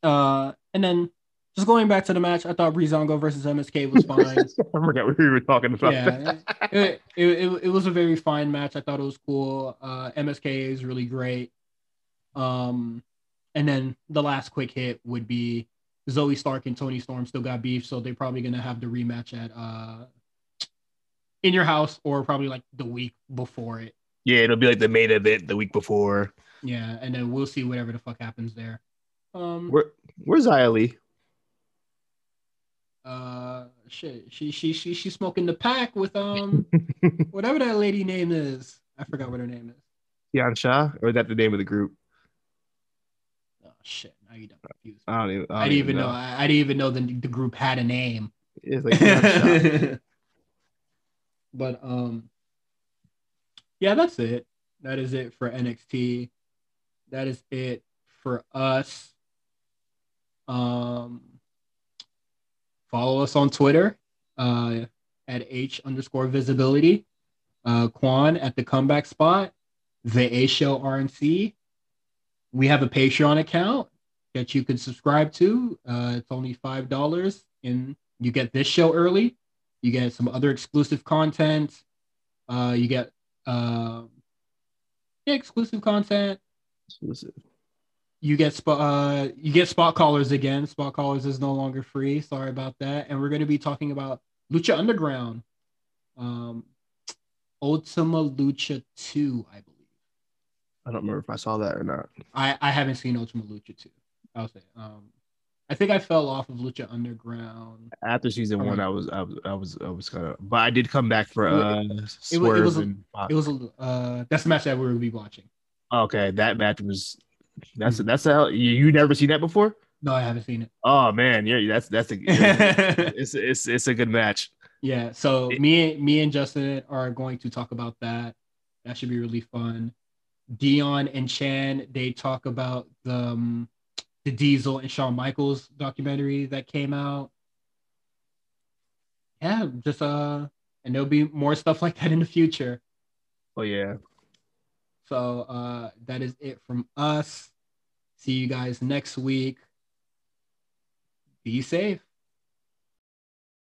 Uh, and then just going back to the match, I thought Breezango versus MSK was [LAUGHS] fine. I forgot what we were talking about. yeah, it, it, it, it was a very fine match. I thought it was cool. Uh, MSK is really great. Um, and then the last quick hit would be Zoey Stark and Toni Storm still got beef, so they're probably gonna have the rematch at uh in your house or probably like the week before it. yeah, it'll be like the main event the week before. Yeah, and then we'll see whatever the fuck happens there. Um, Where where's Xia Li? uh shit she she she she's smoking the pack with um [LAUGHS] whatever that lady name is i forgot what her name is Tian Sha, or is that the name of the group? Shit now you done. Confused me. I don't even. i, didn't even know, I, I didn't even know the, the group had a name. It's like [LAUGHS] but um yeah that's it. That is it for nxt that is it for us. Um follow us on twitter uh at h underscore visibility uh quan at the comeback spot the a show rnc we have a patreon account that you can subscribe to. Uh it's only five dollars and you get this show early. You get some other exclusive content. Uh you get uh yeah, exclusive content. Exclusive. you get spot uh you get spot callers again. Spot callers is no longer free. Sorry about that. And we're going to be talking about lucha underground. Um ultima lucha 2 i believe I don't remember if I saw that or not. i i haven't seen ultima lucha 2 i'll say um i think i fell off of lucha underground After season one, I was I was I was I was kind of, but I did come back for It wa- uh it wa- it was a- and Pac. it was a uh that's the match that we will be watching okay. That match was that's Mm. that's how you, you never seen that before. no i haven't seen it Oh man, yeah, that's that's a [LAUGHS] it's it's it's a good match. Yeah, so It- me me and Justin are going to talk about that. That should be really fun. Dion and Chan they talk about the um, the Diesel and Shawn Michaels documentary that came out. Yeah, just uh, and there'll be more stuff like that in the future. Oh yeah, So uh, that is it from us. See you guys next week. Be safe.